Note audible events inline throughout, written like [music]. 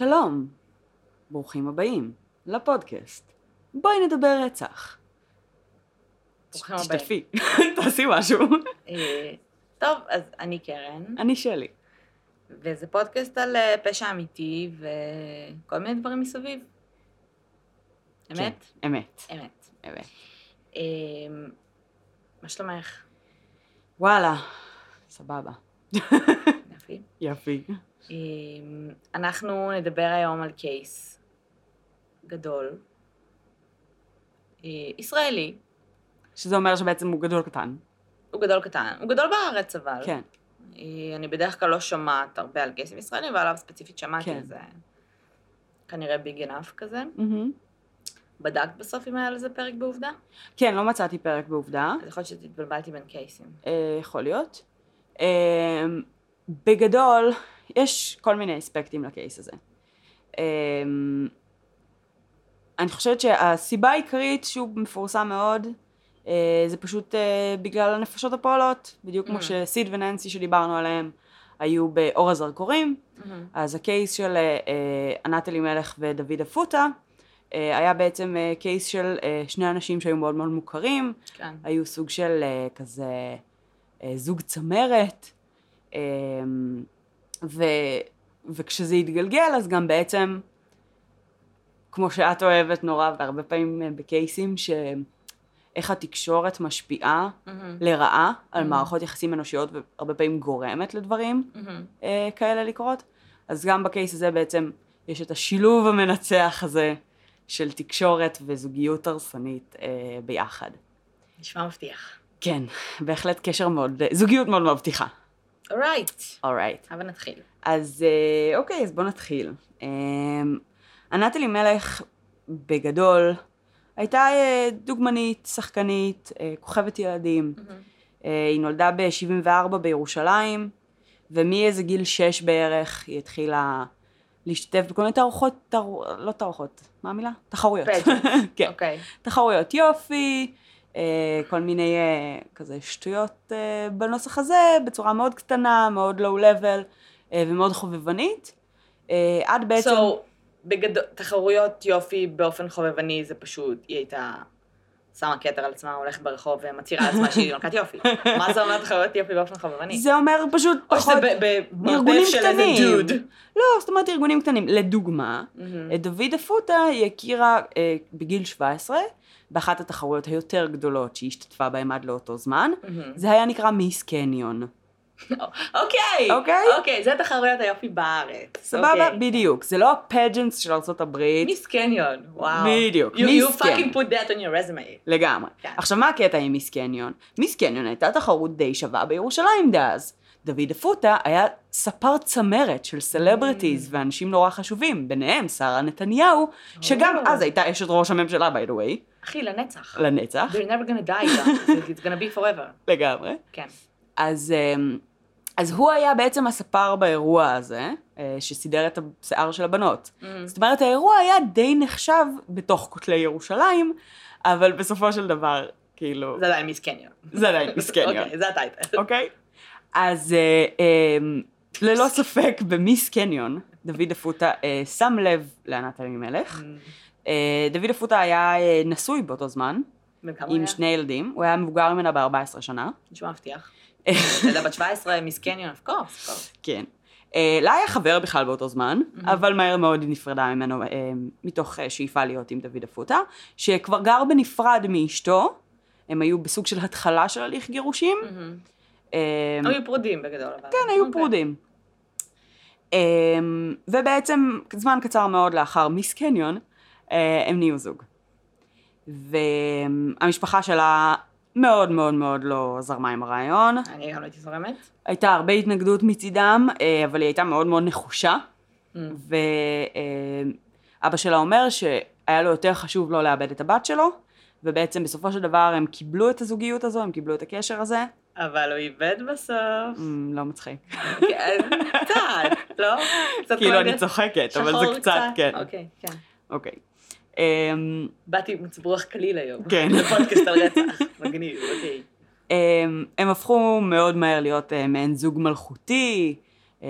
שלום, ברוכים הבאים לפודקאסט. בואי נדבר רצח. ברוכים הבאים. תשתתפי, [laughs] תעשי משהו. אה, טוב, אז אני קרן, אני שלי. וזה פודקאסט על אה, פשע אמיתי וכל מיני דברים מסביב. אמת? כן, אמת, אמת. אמת. אה, מה שלומך? וואלה, סבבה. יפי. יפי. אה, אנחנו נדבר היום על קייס גדול, אה, ישראלי, שזה אומר שבעצם הוא גדול קטן. הוא גדול קטן, הוא גדול בארץ אבל. כן. אה, אני בדרך כלל לא שומעת הרבה על קייסים ישראלים, ועליו ספציפית שמעתי, כן. זה כנראה ביג אנאף כזה. מהמם. בדקת בסוף אם היה לזה פרק בעובדה? כן, לא מצאתי פרק בעובדה. אז יכול להיות שהתבלבלתי בין קייסים. אה, יכול להיות. אה, בגדול, יש כל מיני אספקטים לקייס הזה. אה, אני חושבת שהסיבה העיקרית שהוא מפורסם מאוד, אה, זה פשוט אה, בגלל הנפשות הפועלות, בדיוק כמו Mm. שסיד וננסי שדיברנו עליהם היו באור הזרקורים, אז הקייס של אה, אה, ענת אלימלך ודוד אפוטה, היה בעצם קייס של שני אנשים שהיו מאוד מאוד מוכרים, כן. היו סוג של כזה זוג צמרת, אה, ו, וכשזה התגלגל אז גם בעצם, כמו שאת אוהבת נורא והרבה פעמים אה, בקייסים, שאיך התקשורת משפיעה מהמם. לרעה על Mhm. מערכות יחסים אנושיות והרבה פעמים גורמת לדברים מהמם. אה, כאלה לקרות. אז גם בקייס הזה בעצם יש את השילוב המנצח הזה של תקשורת וזוגיות הרסנית אה, ביחד. נשמע מבטיח. כן, בהחלט קשר מאוד, זוגיות מאוד מבטיחה. אורייט. אורייט. הבה נתחיל. אז אה, אוקיי, אז בואו נתחיל. אה, ענת אלימלך, בגדול, הייתה אה, דוגמנית, שחקנית, אה, כוכבת ילדים. אה, היא נולדה ב-74 בירושלים, ומאיזה גיל 6 בערך היא התחילה להשתתף בכל מיני תערוכות, תער... לא תערוכות, מה המילה? תחרויות. [laughs] כן. אוקיי. תחרויות יופי, כל מיני אה, כזה שטויות אה, בנוסח הזה, בצורה מאוד קטנה, מאוד לואו לבל אה, ומאוד חובבנית. אה, עד בעצם... So, בגדול, תחרויות יופי באופן חובבני זה פשוט, היא הייתה שמה כתר על עצמה, הולכת ברחוב ומצהירה על עצמה שהיא [laughs] מלכת יופי. מה זה אומר תחרויות יופי באופן חובבני? זה אומר פשוט או פחות... שזה ב- ארגונים במרתף של איזה. דוד. לא, זאת אומרת ארגונים קטנים. לדוגמה. את דוד אפוטה היא הכירה אה, בגיל 17, באחת התחרויות היותר גדולות שהיא השתתפה בהן עד לאותו זמן. מהמם. זה היה נקרא מיס קניון. [laughs] אוקיי. אוקיי? אוקיי, זה תחרויות היופי בארץ. סבבה? אוקיי. בדיוק. זה לא הפג'נס של ארה"ב. מיס קניון, וואו. בדיוק, מיס you fucking קניון. put that on your resume. לגמרי. כן. עכשיו, מה הקטע עם מיס קניון? מיס קניון הייתה תחרות די שווה בירושלים דאז. דוד אפוטה היה ספר צמרת של סלבריטיז Mm. ואנשים נורא חשובים, ביניהם שרה נתניהו, שגם Oh. אז הייתה אשת ראש הממשלה, by the way, אחי, לנצח. לנצח, They're never gonna die, [laughs] it's gonna be forever. לגמרי. כן. אז, אמ, אז הוא היה בעצם הספר באירוע הזה, אה, שסידר את השיער של הבנות. Mm. זאת אומרת, האירוע היה די נחשב בתוך כותלי ירושלים, אבל בסופו של דבר, כאילו, זה עדיין מיס קניון. זה עדיין מיס [laughs] קניון, אוקיי, זה הטייטל. אוקיי? אז אה, אמ, ללא [laughs] ספק במיס קניון, דוד אפוטה אה, שם לב לענת אלימלך. אה, דוד אפוטה היה אה, נשוי באותו זמן, עם? שני ילדים, הוא היה מבוגר ממנה ב-14 שנה. נשמע מבטיח. [laughs] ילדה בת 17, מיס קניון, of course, of course. כן. אה, לה היה חבר בכלל באותו זמן, אבל מהר מאוד היא נפרדה ממנו אה, מתוך אה, שאיפה להיות עם דוד אפוטה, שכבר גר בנפרד מאשתו, הם היו בסוג של התחלה של הליך גירושים. אה, היו פרודים בגדול. כן, היו אוקיי. פרודים. אה, ובעצם זמן קצר מאוד לאחר מיס קניון, אה, הם נהיו זוג. והמשפחה שלה מאוד מאוד מאוד לא זרמה עם הרעיון. אני גם לא הייתי זורמת. הייתה הרבה התנגדות מצידם, אה, אבל היא הייתה מאוד מאוד נחושה. Mm. ואבא שלה אומר שהיה לו יותר חשוב לא לאבד את הבת שלו, ובעצם בסופו של דבר הם קיבלו את הזוגיות הזו, הם קיבלו את הקשר הזה. אבל הוא איבד בסוף. אמ, לא מצחיק. כן, קצת, לא? קצת כאילו אני צוחקת, אבל זה קצת, כן. אוקיי, כן. אוקיי. אמ, באתי עם מצב רוח קליל היום. כן. לפודקאסט על רצח. מגניב, אוקיי. אמ, הם הפכו מאוד מהר להיות אה, מעין זוג מלכותי, אה,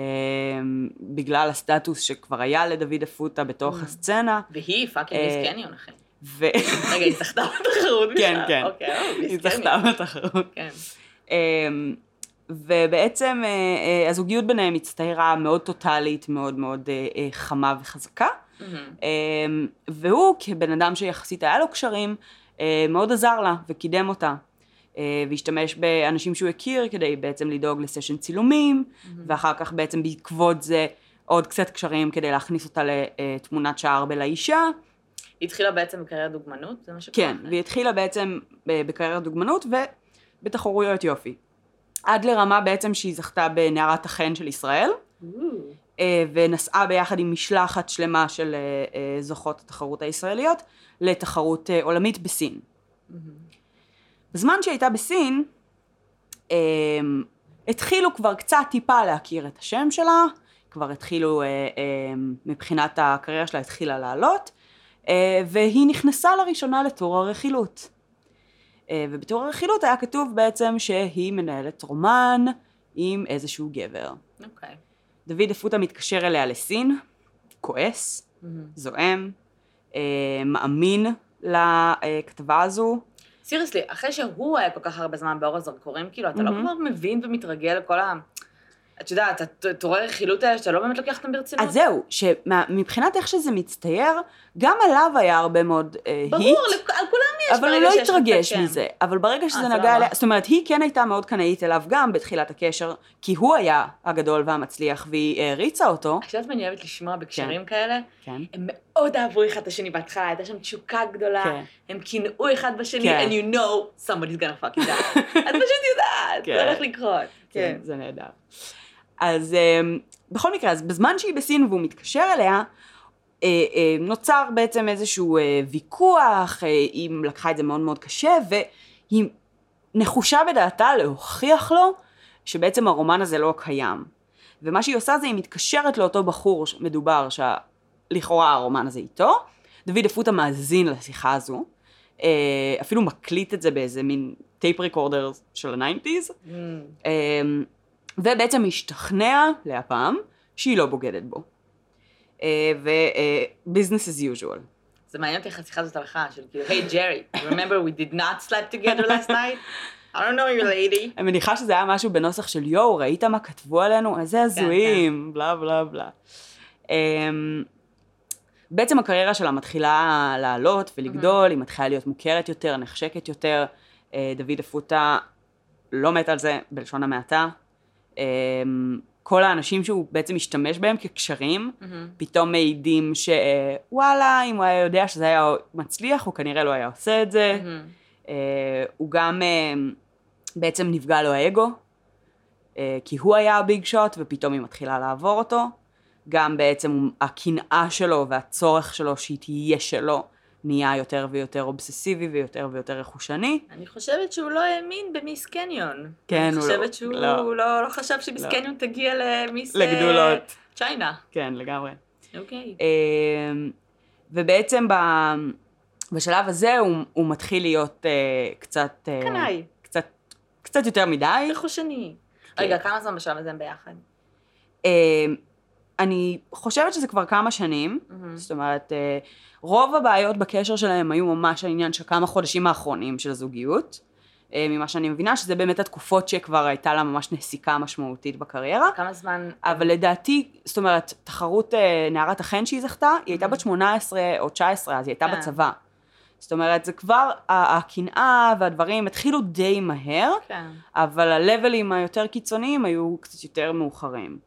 בגלל הסטטוס שכבר היה לדוד אפוטה בתוך Mm. הסצנה. והיא fucking מיס קניון, אחי. ו... [laughs] רגע, היא זכתה בתחרות [laughs] כן. כן. אוקיי, אה, היא. זכתה בתחרות. כן. אמ, ובעצם אה, הזוגיות ביניהם הצטיירה מאוד טוטאלית, מאוד מאוד חמה וחזקה. מהמם. אמ, והוא, כבן אדם שיחסית היה לו קשרים, אה, מאוד עזר לה וקידם אותה. אה, והשתמש באנשים שהוא הכיר כדי בעצם לדאוג לסשן צילומים, ואחר כך בעצם בעקבות זה עוד קצת קשרים כדי להכניס אותה לתמונת שער בלאישה. היא התחילה בעצם בקריירת דוגמנות? זה מה שקורה? כן, והיא התחילה בעצם ב- בקריירת דוגמנות ובתחרויות יופי. עד לרמה בעצם שהיא זכתה בנערת החן של ישראל, אה, ונסעה ביחד עם משלחת שלמה של אה, אה, זוכות התחרות הישראליות לתחרות אה, עולמית בסין. בזמן שהייתה בסין, אה, התחילו כבר קצת טיפה להכיר את השם שלה, כבר התחילו, אה, אה, מבחינת הקריירה שלה התחילה לעלות, אה, והיא נכנסה לראשונה לתור הרכילות. אה, ובתור הרכילות היה כתוב בעצם שהיא מנהלת רומן עם איזשהו גבר. אוקיי. דוד אפוטה מתקשר אליה לסין, כועס, מהמם. זועם, אה, מאמין לכתבה הזו. סיריוסלי, אחרי שהוא היה כל כך הרבה זמן באור הזרקורים, כאילו, אתה לא מהמם. כבר מבין ומתרגל לכל ה... את יודעת, תורי רכילות האלה שאתה לא באמת לוקח אותם ברצינות? אז זהו, שמבחינת איך שזה מצטייר, גם עליו היה הרבה מאוד אה, ברור, היט, לכ- על כולם יש אבל הוא לא התרגש השם. מזה. אבל ברגע שזה סבבה. נגע אליה, זאת אומרת, היא כן הייתה מאוד קנאית אליו גם בתחילת הקשר, כי הוא היה הגדול והמצליח והיא העריצה אותו. את יודעת מה אני אוהבת לשמוע בקשרים כאלה? כן. הם מאוד אהבו אחד את השני בהתחלה, הייתה שם תשוקה גדולה, כן. הם קינאו אחד בשני, כן. and you know somebody's gonna fucking die. [laughs] את פשוט יודעת, כן. זה הולך לקרות. כן, כן. זה נהדר. אז אמ, בכל מקרה, אז בזמן שהיא בסין והוא מתקשר אליה, אה, אה, נוצר בעצם איזשהו אה, ויכוח, היא לקחה את זה מאוד מאוד קשה, והיא נחושה בדעתה להוכיח לו שבעצם הרומן הזה לא קיים. ומה שהיא עושה זה היא מתקשרת לאותו בחור מדובר שלכאורה הרומן הזה איתו, דוד אפוטה מאזין לשיחה הזו, אפילו מקליט את זה באיזה מין tape recorder של ה nineties, Mm, אמ, ובעצם משתכנע הפעם שהיא לא בוגדת בו. ו-business as usual. זה מעניין אותי איך השיחה הזאת הלכה, של כאילו, היי ג'רי, remember we did not sleep together last night? I don't know you lady. אני מניחה שזה היה משהו בנוסח של יואו, ראית מה כתבו עלינו? איזה הזויים, בלה בלה בלה. אמ, בעצם הקריירה שלה מתחילה לעלות ולגדול, היא מתחילה להיות מוכרת יותר, נחשקת יותר. אה, דוד אפוטה לא מת על זה, בלשון המעטה. אמ, כל האנשים שהוא בעצם משתמש בהם כקשרים, מהמם. פתאום מעידים שוואלה, אם הוא היה יודע שזה היה מצליח, הוא כנראה לא היה עושה את זה. מהמם. אה, הוא גם אה, בעצם נפגע לו האגו, אה, כי הוא היה הביג שוט ופתאום היא מתחילה לעבור אותו. גם בעצם הקנאה שלו והצורך שלו שהיא תהיה שלו נהיה יותר ויותר אובססיבי ויותר ויותר רכושני. אני חושבת שהוא לא האמין במיס קניון. כן, אני הוא חושבת לא- שהוא לא. לא לא חשב שמיס לא. קניון תגיע למיס... אה, לגדולות. צ'יינה. כן, לגמרי. אוקיי. אה, ובעצם ב, בשלב הזה הוא, הוא מתחיל להיות אה, קצת... אה, קנאי. קצת, קצת יותר מדי. רכושני. כן. רגע, כמה זמן בשלב הזה הם ביחד? אה, אני חושבת שזה כבר כמה שנים, מהמם. זאת אומרת, אה, רוב הבעיות בקשר שלהם היו ממש העניין של כמה חודשים האחרונים של הזוגיות, אה, ממה שאני מבינה, שזה באמת התקופות שכבר הייתה לה ממש נסיקה משמעותית בקריירה, כמה זמן... אבל לדעתי, זאת אומרת, תחרות אה, נערת החן שהיא זכתה, היא הייתה בת 18 או 19, אז היא הייתה כן. בצבא. זאת אומרת, זה כבר, הקנאה והדברים התחילו די מהר, כן. אבל הלבלים היותר קיצוניים היו קצת יותר מאוחרים.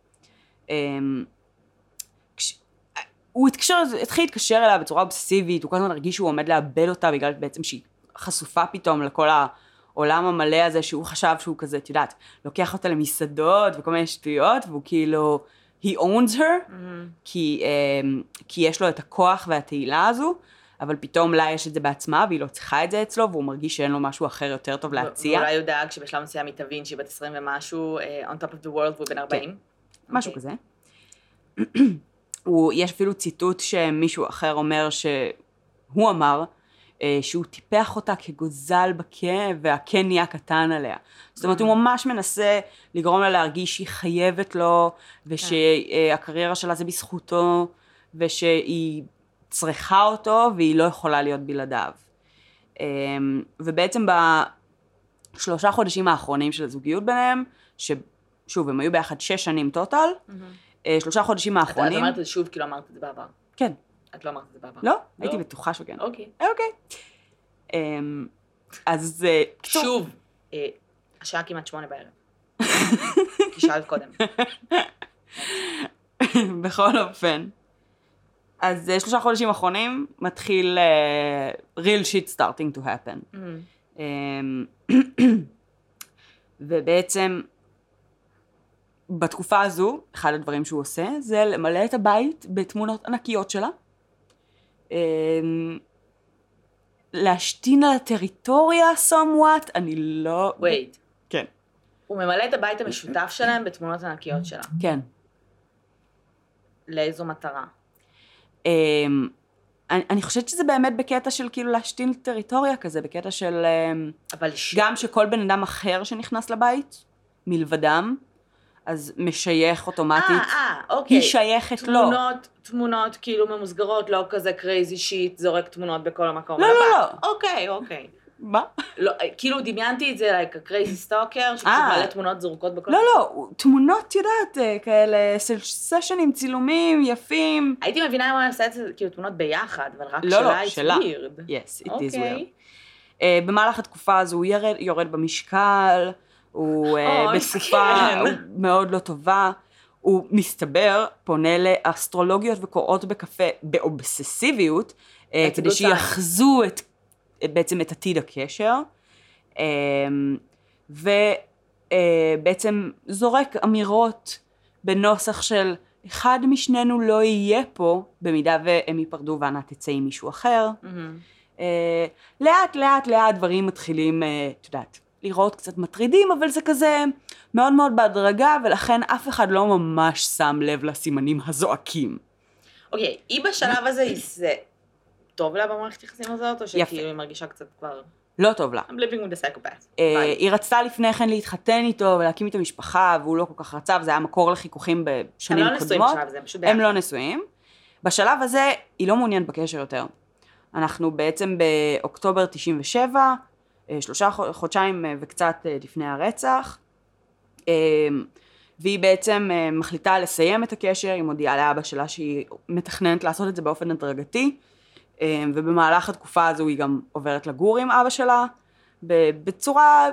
הוא התקשר, התחיל להתקשר אליה בצורה אובססיבית, הוא כל הזמן הרגיש שהוא עומד לאבד אותה בגלל בעצם שהיא חשופה פתאום לכל העולם המלא הזה שהוא חשב שהוא כזה, את יודעת, לוקח אותה למסעדות וכל מיני שטויות, והוא כאילו, he owns her, מהמם. כי, אמ, כי יש לו את הכוח והתהילה הזו, אבל פתאום לה יש את זה בעצמה והיא לא צריכה את זה אצלו, והוא מרגיש שאין לו משהו אחר יותר טוב להציע. ואולי הוא דאג שבשלב מסוים היא תבין שהיא בת 20 ומשהו, אה, on top of the world והוא בן 40. משהו אוקיי. כזה. הוא, יש אפילו ציטוט שמישהו אחר אומר שהוא אמר, אה, שהוא טיפח אותה כגוזל בקן, והקן נהיה קטן עליה. זאת אומרת, הוא ממש מנסה לגרום לה להרגיש שהיא חייבת לו, ושהקריירה שלה זה בזכותו, ושהיא צריכה אותו, והיא לא יכולה להיות בלעדיו. אה, ובעצם בשלושה חודשים האחרונים של הזוגיות ביניהם, ששוב, הם היו ביחד שש שנים טוטל, אה, שלושה חודשים את את האחרונים... אמרת את זה שוב, כאילו אמרת את זה בעבר. כן. את לא אמרת את זה בעבר. לא? הייתי בטוחה שכן. אוקיי. אוקיי. אמ, אז אה, קיצור, שוב, אה, השעה כמעט שמונה בערב. [laughs] כי שאלת קודם. [laughs] בכל אופן. אז אה, שלושה חודשים אחרונים מתחיל אה, real shit starting to happen. אמ, [clears throat] ובעצם בתקופה הזו, אחד הדברים שהוא עושה זה למלא את הבית בתמונות ענקיות שלה. אמ, להשתין על הטריטוריה somewhat, אני לא... וייט. כן. הוא ממלא את הבית המשותף שלהם בתמונות ענקיות שלה. כן. לאיזו מטרה? אמ, אני, אני חושבת שזה באמת בקטע של כאילו להשתין טריטוריה כזה, בקטע של אמ, אבל ש... גם שכל בן אדם אחר שנכנס לבית, מלבדם, אז משייך אוטומטית. אה, אה, אוקיי. היא שייכת לו. תמונות, תמונות כאילו ממוסגרות, לא כזה crazy shit, זורק תמונות בכל המקום. לא, לא, הבית. אוקיי, אוקיי. מה? לא, כאילו דמיינתי את זה, like a crazy stalker, שפשוט אה. מלא תמונות זרוקות בכל לא, לא, תמונות, יודעת, אה, כאלה, סשנים, צילומים, יפים. הייתי מבינה אם הוא היה עושה את זה, כאילו תמונות ביחד, אבל רק לא, שלה, לא, שלה. Yes, it is אוקיי. weird. אה, במהלך התקופה הזו הוא ירד, יורד במשקל, הוא אה, אוי, בתקופה. הוא מאוד לא טובה. הוא מסתבר, פונה לאסטרולוגיות וקוראות בקפה באובססיביות, אה, כדי לצידו צה"ל. שיחזו את, את- בעצם את עתיד הקשר. אה, ובעצם זורק אמירות בנוסח של אחד משנינו לא יהיה פה, במידה והם ייפרדו ואנה תצא עם מישהו אחר. מהמם. אה, לאט לאט לאט דברים מתחילים, אה, את יודעת, לראות קצת מטרידים, אבל זה כזה מאוד מאוד בהדרגה, ולכן אף אחד לא ממש שם לב לסימנים הזועקים. אוקיי, היא בשלב הזה, זה טוב לה במערכת יחסים הזאת, או. שכאילו היא מרגישה קצת כבר, לא טוב לה. I'm living with a psychopath. ביי. היא רצתה לפני כן להתחתן איתו ולהקים איתו משפחה, והוא לא כל כך רצה, וזה היה מקור לחיכוכים הם בשנים לא נשואים קודמות. בשלב הזה, הם פשוט הם ביחד. לא נשואים. בשלב הזה היא לא מעוניינת בקשר יותר. אנחנו בעצם באוקטובר 97, אה, שלושה חו- חודשיים אה, וקצת אה, לפני הרצח, אה, והיא בעצם אה, מחליטה לסיים את הקשר, היא מודיעה לאבא שלה שהיא מתכננת לעשות את זה באופן הדרגתי, אה, ובמהלך התקופה הזו היא גם עוברת לגור עם אבא שלה, בצורה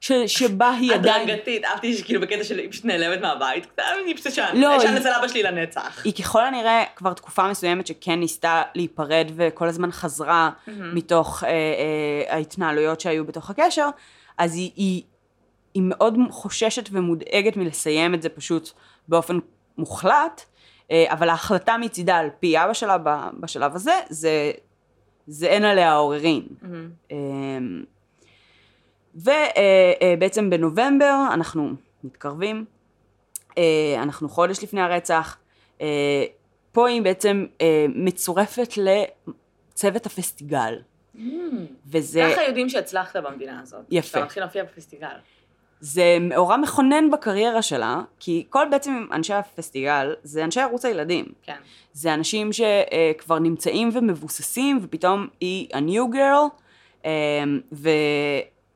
ש- שבה היא עדיין... הדרגתית, אהבתי שכאילו בקטע של היא פשוט נעלמת מהבית, קצת, אני פשוט שם, לא, ישן היא- אצל אבא שלי לנצח. היא ככל הנראה כבר תקופה מסוימת שכן ניסתה להיפרד וכל הזמן חזרה מתוך אה, אה, ההתנהלויות שהיו בתוך הקשר, אז היא, היא, היא מאוד חוששת ומודאגת מלסיים את זה פשוט באופן מוחלט, אה, אבל ההחלטה מצידה על פי אבא שלה בשלב הזה, זה, זה אין עליה עוררין. מהמם. ובעצם בנובמבר אנחנו מתקרבים, אה, אנחנו חודש לפני הרצח, אה, פה היא בעצם אה, מצורפת לצוות הפסטיגל, וזה ככה יודעים שהצלחת במדינה הזאת. יפה. אתה מתחיל להופיע בפסטיגל. זה מאורע מכונן בקריירה שלה, כי כל בעצם אנשי הפסטיגל זה אנשי ערוץ הילדים. כן. זה אנשים שכבר נמצאים ומבוססים, ופתאום היא ה-new girl, אה,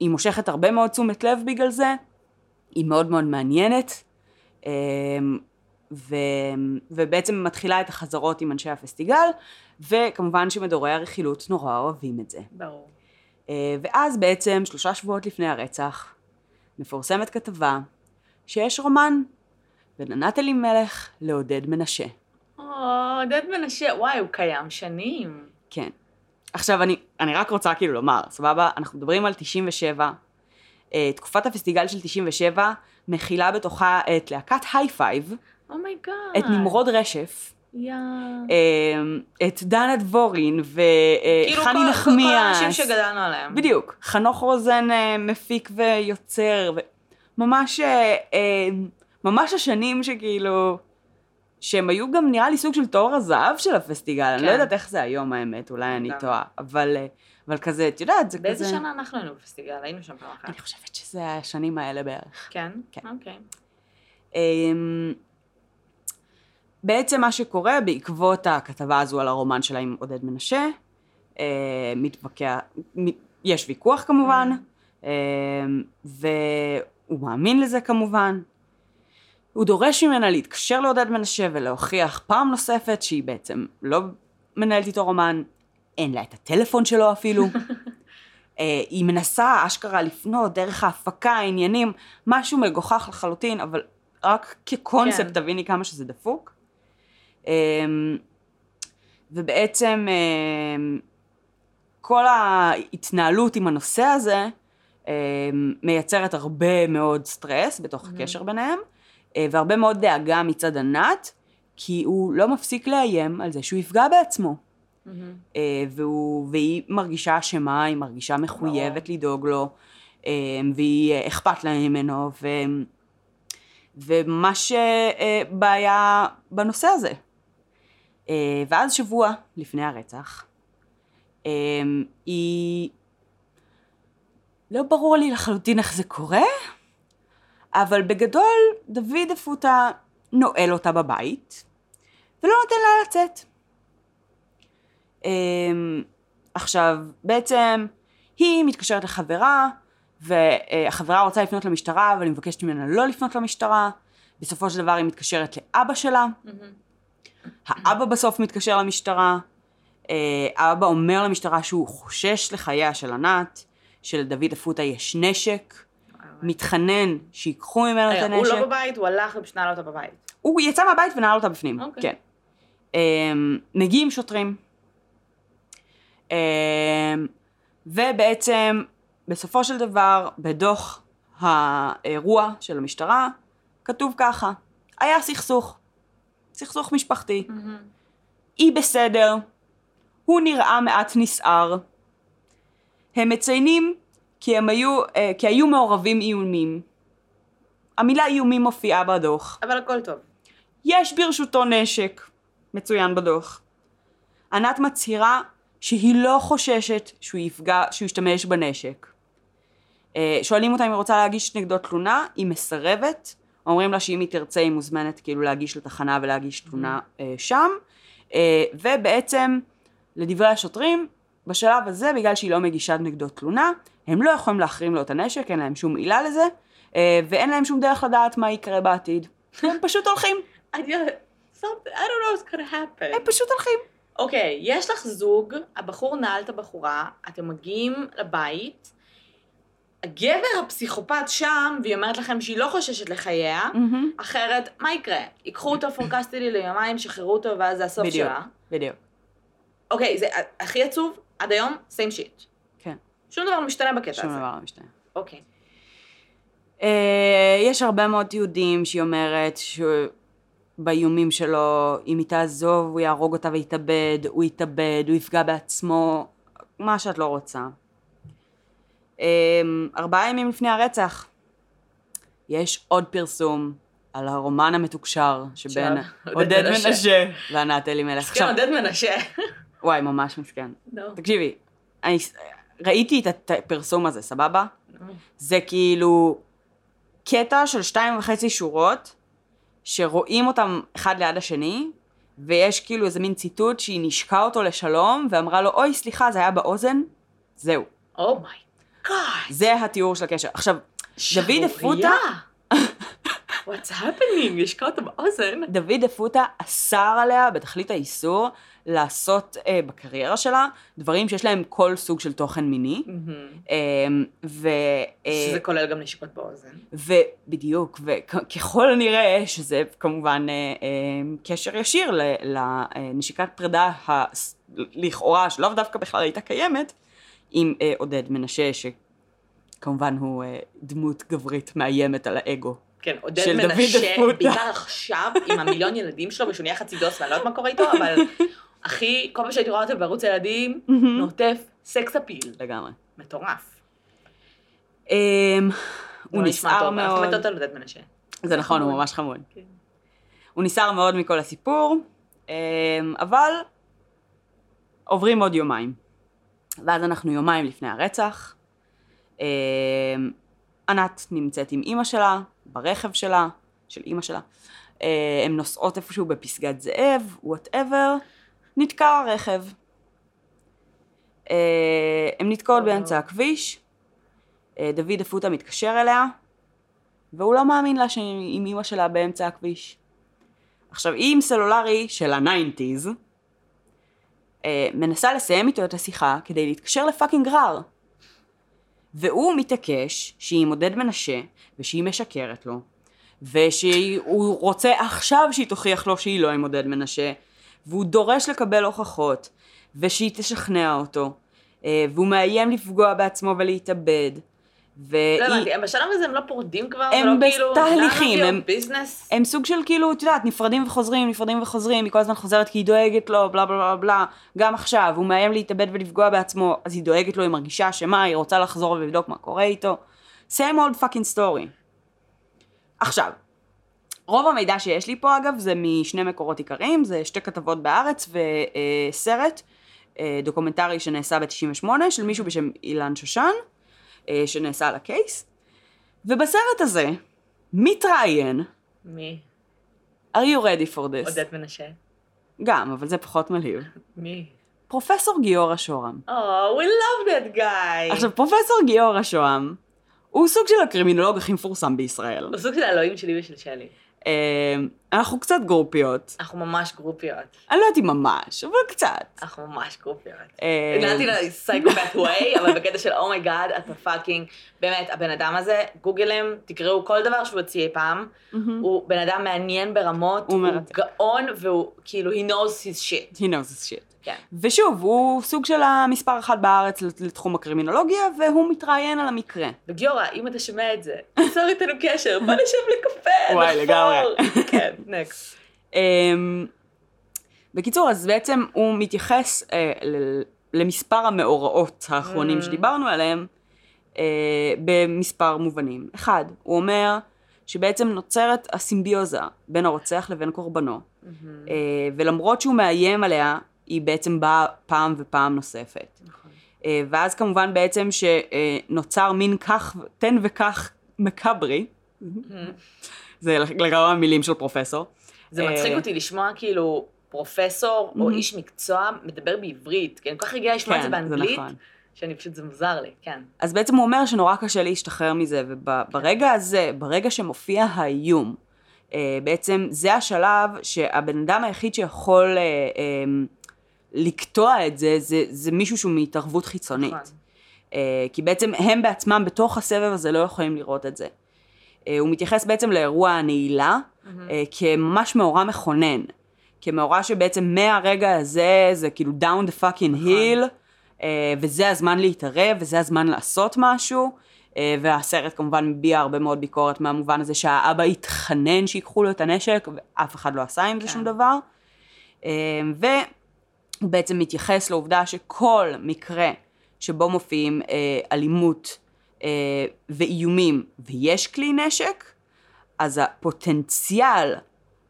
והיא מושכת הרבה מאוד תשומת לב בגלל זה, היא מאוד מאוד מעניינת, אה, ו... ובעצם מתחילה את החזרות עם אנשי הפסטיגל, וכמובן שמדורי הרכילות נורא אוהבים את זה. ברור. אה, ואז בעצם, שלושה שבועות לפני הרצח, מפורסמת כתבה שיש רומן בין ענת אלימלך לעודד מנשה. או, עודד מנשה, וואי, הוא קיים שנים. כן. עכשיו, אני, אני רק רוצה כאילו לומר, סבבה? אנחנו מדברים על 97. אה, תקופת הפסטיגל של 97 מכילה בתוכה את להקת היי פייב, oh my God. את נמרוד רשף, yeah. אה, את דנה דבורין כאילו וחני כל- נחמיאס. כל האנשים שגדלנו עליהם. בדיוק. חנוך רוזן אה, מפיק ויוצר, אה, אה, ממש השנים שכאילו, שהם היו גם נראה לי סוג של תואר הזהב של הפסטיגל, אני לא כן. יודעת איך זה היום האמת, אולי אני גם. טועה, אבל, אה, אבל כזה, את יודעת, זה באיזה כזה... שנה אנחנו היינו בפסטיגל? היינו שם פעם אחת. אני חושבת שזה השנים האלה בערך. כן? כן. אוקיי. אמ, בעצם מה שקורה בעקבות הכתבה הזו על הרומן שלה עם עודד מנשה, אה, מתווכח, מ- יש ויכוח כמובן, אה, והוא מאמין לזה כמובן. הוא דורש ממנה להתקשר לעודד מנשה ולהוכיח פעם נוספת שהיא בעצם לא מנהלת איתו רומן, אין לה את הטלפון שלו אפילו. [laughs] אה, היא מנסה אשכרה לפנות דרך ההפקה, העניינים, משהו מגוחך לחלוטין, אבל רק כקונספט כן. תביני כמה שזה דפוק. אמ, ובעצם אמ, כל ההתנהלות עם הנושא הזה אמ, מייצרת הרבה מאוד סטרס בתוך הקשר ביניהם, והרבה מאוד דאגה מצד ענת, כי הוא לא מפסיק לאיים על זה שהוא יפגע בעצמו. אה, והוא, והיא מרגישה אשמה, היא מרגישה מחויבת לדאוג לו, אה, והיא אה, אכפת לה ממנו, ו, וממש אה, אה, בעיה בנושא הזה. אה, ואז שבוע לפני הרצח, אה, היא... לא ברור לי לחלוטין איך זה קורה, אבל בגדול דוד אפוטה נועל אותה בבית, ולא נותן לה לצאת. אמ, עכשיו, בעצם היא מתקשרת לחברה, והחברה רוצה לפנות למשטרה, אבל היא מבקשת ממנה לא לפנות למשטרה. בסופו של דבר היא מתקשרת לאבא שלה, מהמם. האבא בסוף מתקשר למשטרה, אה, האבא אומר למשטרה שהוא חושש לחייה של ענת, שלדוד אפוטה יש נשק, מתחנן שיקחו ממנו את הנשק. הוא לא בבית, הוא הלך ופשוט נעל אותה בבית. הוא יצא מהבית ונעל אותה בפנים, אוקיי. כן. אמ, מגיעים שוטרים, אמ, ובעצם בסופו של דבר בדוח האירוע של המשטרה כתוב ככה, היה סכסוך, סכסוך משפחתי, מהמם. היא בסדר, הוא נראה מעט נסער, הם מציינים כי הם היו, אה, כי היו מעורבים איומים. המילה איומים מופיעה בדוח. אבל הכל טוב. יש ברשותו נשק, מצוין בדוח. ענת מצהירה שהיא לא חוששת שהוא יפגע, שהוא ישתמש בנשק. אה, שואלים אותה אם היא רוצה להגיש נגדו תלונה, היא מסרבת. אומרים לה שאם היא תרצה היא מוזמנת כאילו להגיש לתחנה ולהגיש תלונה אה, שם. ובעצם, לדברי השוטרים, בשלב הזה, בגלל שהיא לא מגישה נגדו תלונה, הם לא יכולים להחרים לו את הנשק, אין להם שום עילה לזה, אה, ואין להם שום דרך לדעת מה יקרה בעתיד. [laughs] הם פשוט הולכים. I don't know what's gonna happen. הם פשוט הולכים. אוקיי, יש לך זוג, הבחור נעל את הבחורה, אתם מגיעים לבית, הגבר הפסיכופת שם, והיא אומרת לכם שהיא לא חוששת לחייה, אחרת, מה יקרה? ייקחו אותו פורקסטילי ליומיים, שחררו אותו, ואז זה הסוף בדיוק, שלה. בדיוק. אוקיי, זה הכי עצוב, עד היום, same shit. שום דבר לא משתנה בקטע שום הזה. דבר לא משתנה. אוקיי. אה, יש הרבה מאוד תיעודים שהיא אומרת שבאיומים שלו, אם היא תעזוב, הוא יהרוג אותה ויתאבד, הוא יתאבד, הוא יפגע בעצמו, מה שאת לא רוצה. אה, ארבעה ימים לפני הרצח, יש עוד פרסום על הרומן המתוקשר שבין עודד מנשה. וענת אלימלך. כן, עכשיו, עודד מנשה. וואי, ממש מסכן. תקשיבי, ראיתי את הפרסום הזה, סבבה? זה כאילו קטע של שתיים וחצי שורות, שרואים אותם אחד ליד השני, ויש כאילו איזה מין ציטוט שהיא נשקה אותו לשלום, ואמרה לו, אוי, סליחה, זה היה באוזן? זהו. Oh my God. זה התיאור של הקשר. עכשיו, דוד אפוטה, What's happening? נישקה אותו באוזן. דוד אפוטה אסר עליה בתכלית האיסור לעשות אה, בקריירה שלה דברים שיש להם כל סוג של תוכן מיני. אה, ו... אה, שזה כולל גם נשיקות באוזן. ובדיוק, וככל הנראה שזה כמובן אה, אה, קשר ישיר לנשיקת פרידה ה- לכאורה, שלאו דווקא בכלל הייתה קיימת, עם אה, עודד מנשה, שכמובן הוא אה, דמות גברית מאיימת על האגו. כן, עודד של דוד מנשה, אפוטה. בעיקר עכשיו, עם המיליון ילדים שלו, ושהוא נהיה חצי דוס, ואני לא יודעת מה קורה איתו, אבל אחי, כל פעם שהייתי רואה אותו בערוץ ילדים, נוטף סקס אפיל. לגמרי. מטורף. זה הוא לא נסער טוב, אנחנו מאוד. מתות על עודד מנשה. זה נכון, הוא. ממש חמוד. כן. הוא נסער מאוד מכל הסיפור, אה, אבל עוברים עוד יומיים. ואז אנחנו יומיים לפני הרצח. אה, ענת נמצאת עם אימא שלה, ברכב שלה, של אימא שלה. אה, הן נוסעות איפשהו בפסגת זאב, וואטאבר, נתקע הרכב. אה, הן נתקעות באמצע הכביש, אה, דוד אפוטה מתקשר אליה, והוא לא מאמין לה שהיא עם אימא שלה באמצע הכביש. עכשיו, היא עם סלולרי של ה nineties, אה, מנסה לסיים איתו את השיחה כדי להתקשר לפאקינג רר. והוא מתעקש שהיא עם עודד מנשה, ושהיא משקרת לו, ושהוא רוצה עכשיו שהיא תוכיח לו שהיא לא עם עודד מנשה, והוא דורש לקבל הוכחות, ושהיא תשכנע אותו, אה, והוא מאיים לפגוע בעצמו ולהתאבד. והיא... לא הבנתי, הם בשלב הזה הם לא פורדים כבר? הם כאילו, בתהליכים, none of your הם-? הם סוג של כאילו, את יודעת, נפרדים וחוזרים, נפרדים וחוזרים, היא כל הזמן חוזרת כי היא דואגת לו, בלה בלה בלה בלה, גם עכשיו, הוא מאיים להתאבד ולפגוע בעצמו, אז היא דואגת לו, היא מרגישה שמה, היא רוצה לחזור ולבדוק מה קורה איתו. same old fucking story. עכשיו, רוב המידע שיש לי פה אגב זה משני מקורות עיקריים, זה שתי כתבות בארץ וסרט אה, דוקומנטרי שנעשה ב-98 של מישהו בשם אילן שושן, אה, שנעשה על ה case, ובסרט הזה מתראיין מי? are you ready for this? עודד מנשה. גם, אבל זה פחות מלהיב. מי? פרופסור גיורא שוהם. Oh, we love that guy. עכשיו, פרופסור גיורא שוהם, הוא סוג של הקרימינולוג הכי מפורסם בישראל. הוא סוג של האלוהים שלי ושל שלי. אה, אנחנו קצת גרופיות. אנחנו ממש גרופיות. אני לא יודעת אם ממש, אבל קצת. אנחנו ממש גרופיות. אה, הגעתי ל psychopath way, אבל בקטע של oh my God, אתה fucking, באמת, הבן אדם הזה, גוגלם, תקראו כל דבר שהוא הוציא אי פעם, הוא בן אדם מעניין ברמות, הוא. גאון, והוא כאילו, he knows his shit. He knows his shit. כן. ושוב, הוא סוג של המספר אחת בארץ לתחום הקרימינולוגיה, והוא מתראיין על המקרה. וגיורא, אם אתה שומע את זה, תיצור איתנו קשר, בוא נשב לקפה, [laughs] וואי, לגמרי. [laughs] כן, נקסט. אמ, בקיצור, אז בעצם הוא מתייחס אה, למספר המאורעות האחרונים Mm. שדיברנו עליהם אה, במספר מובנים. אחד, הוא אומר שבעצם נוצרת הסימביוזה בין הרוצח לבין קורבנו, אה, ולמרות שהוא מאיים עליה, היא בעצם באה פעם ופעם נוספת. נכון. אה, ואז כמובן בעצם שנוצר מין כך, תן וכך מקברי, זה לגמרי המילים של פרופסור. זה אה, מצחיק אותי לשמוע כאילו פרופסור או איש מקצוע מדבר בעברית, כי אני כל כך רגילה לשמוע את זה כן, באנגלית, נכון. שאני פשוט, זה מוזר לי, כן. אז בעצם הוא אומר שנורא קשה להשתחרר מזה, וברגע הזה, ברגע שמופיע האיום, אה, בעצם זה השלב שהבן אדם היחיד שיכול לקטוע את זה, זה, זה מישהו שהוא מהתערבות חיצונית. נכון. אה, כי בעצם הם בעצמם בתוך הסבב הזה לא יכולים לראות את זה. אה, הוא מתייחס בעצם לאירוע הנעילה אה, כממש מאורע מכונן. כמאורע שבעצם מהרגע הזה זה כאילו down the fucking hill, אה, וזה הזמן להתערב, וזה הזמן לעשות משהו. והסרט כמובן מביע הרבה מאוד ביקורת מהמובן הזה שהאבא התחנן שיקחו לו את הנשק, ואף אחד לא עשה עם זה כן. שום דבר. אה, והוא בעצם מתייחס לעובדה שכל מקרה שבו מופיעים אה, אלימות אה, ואיומים ויש כלי נשק, אז הפוטנציאל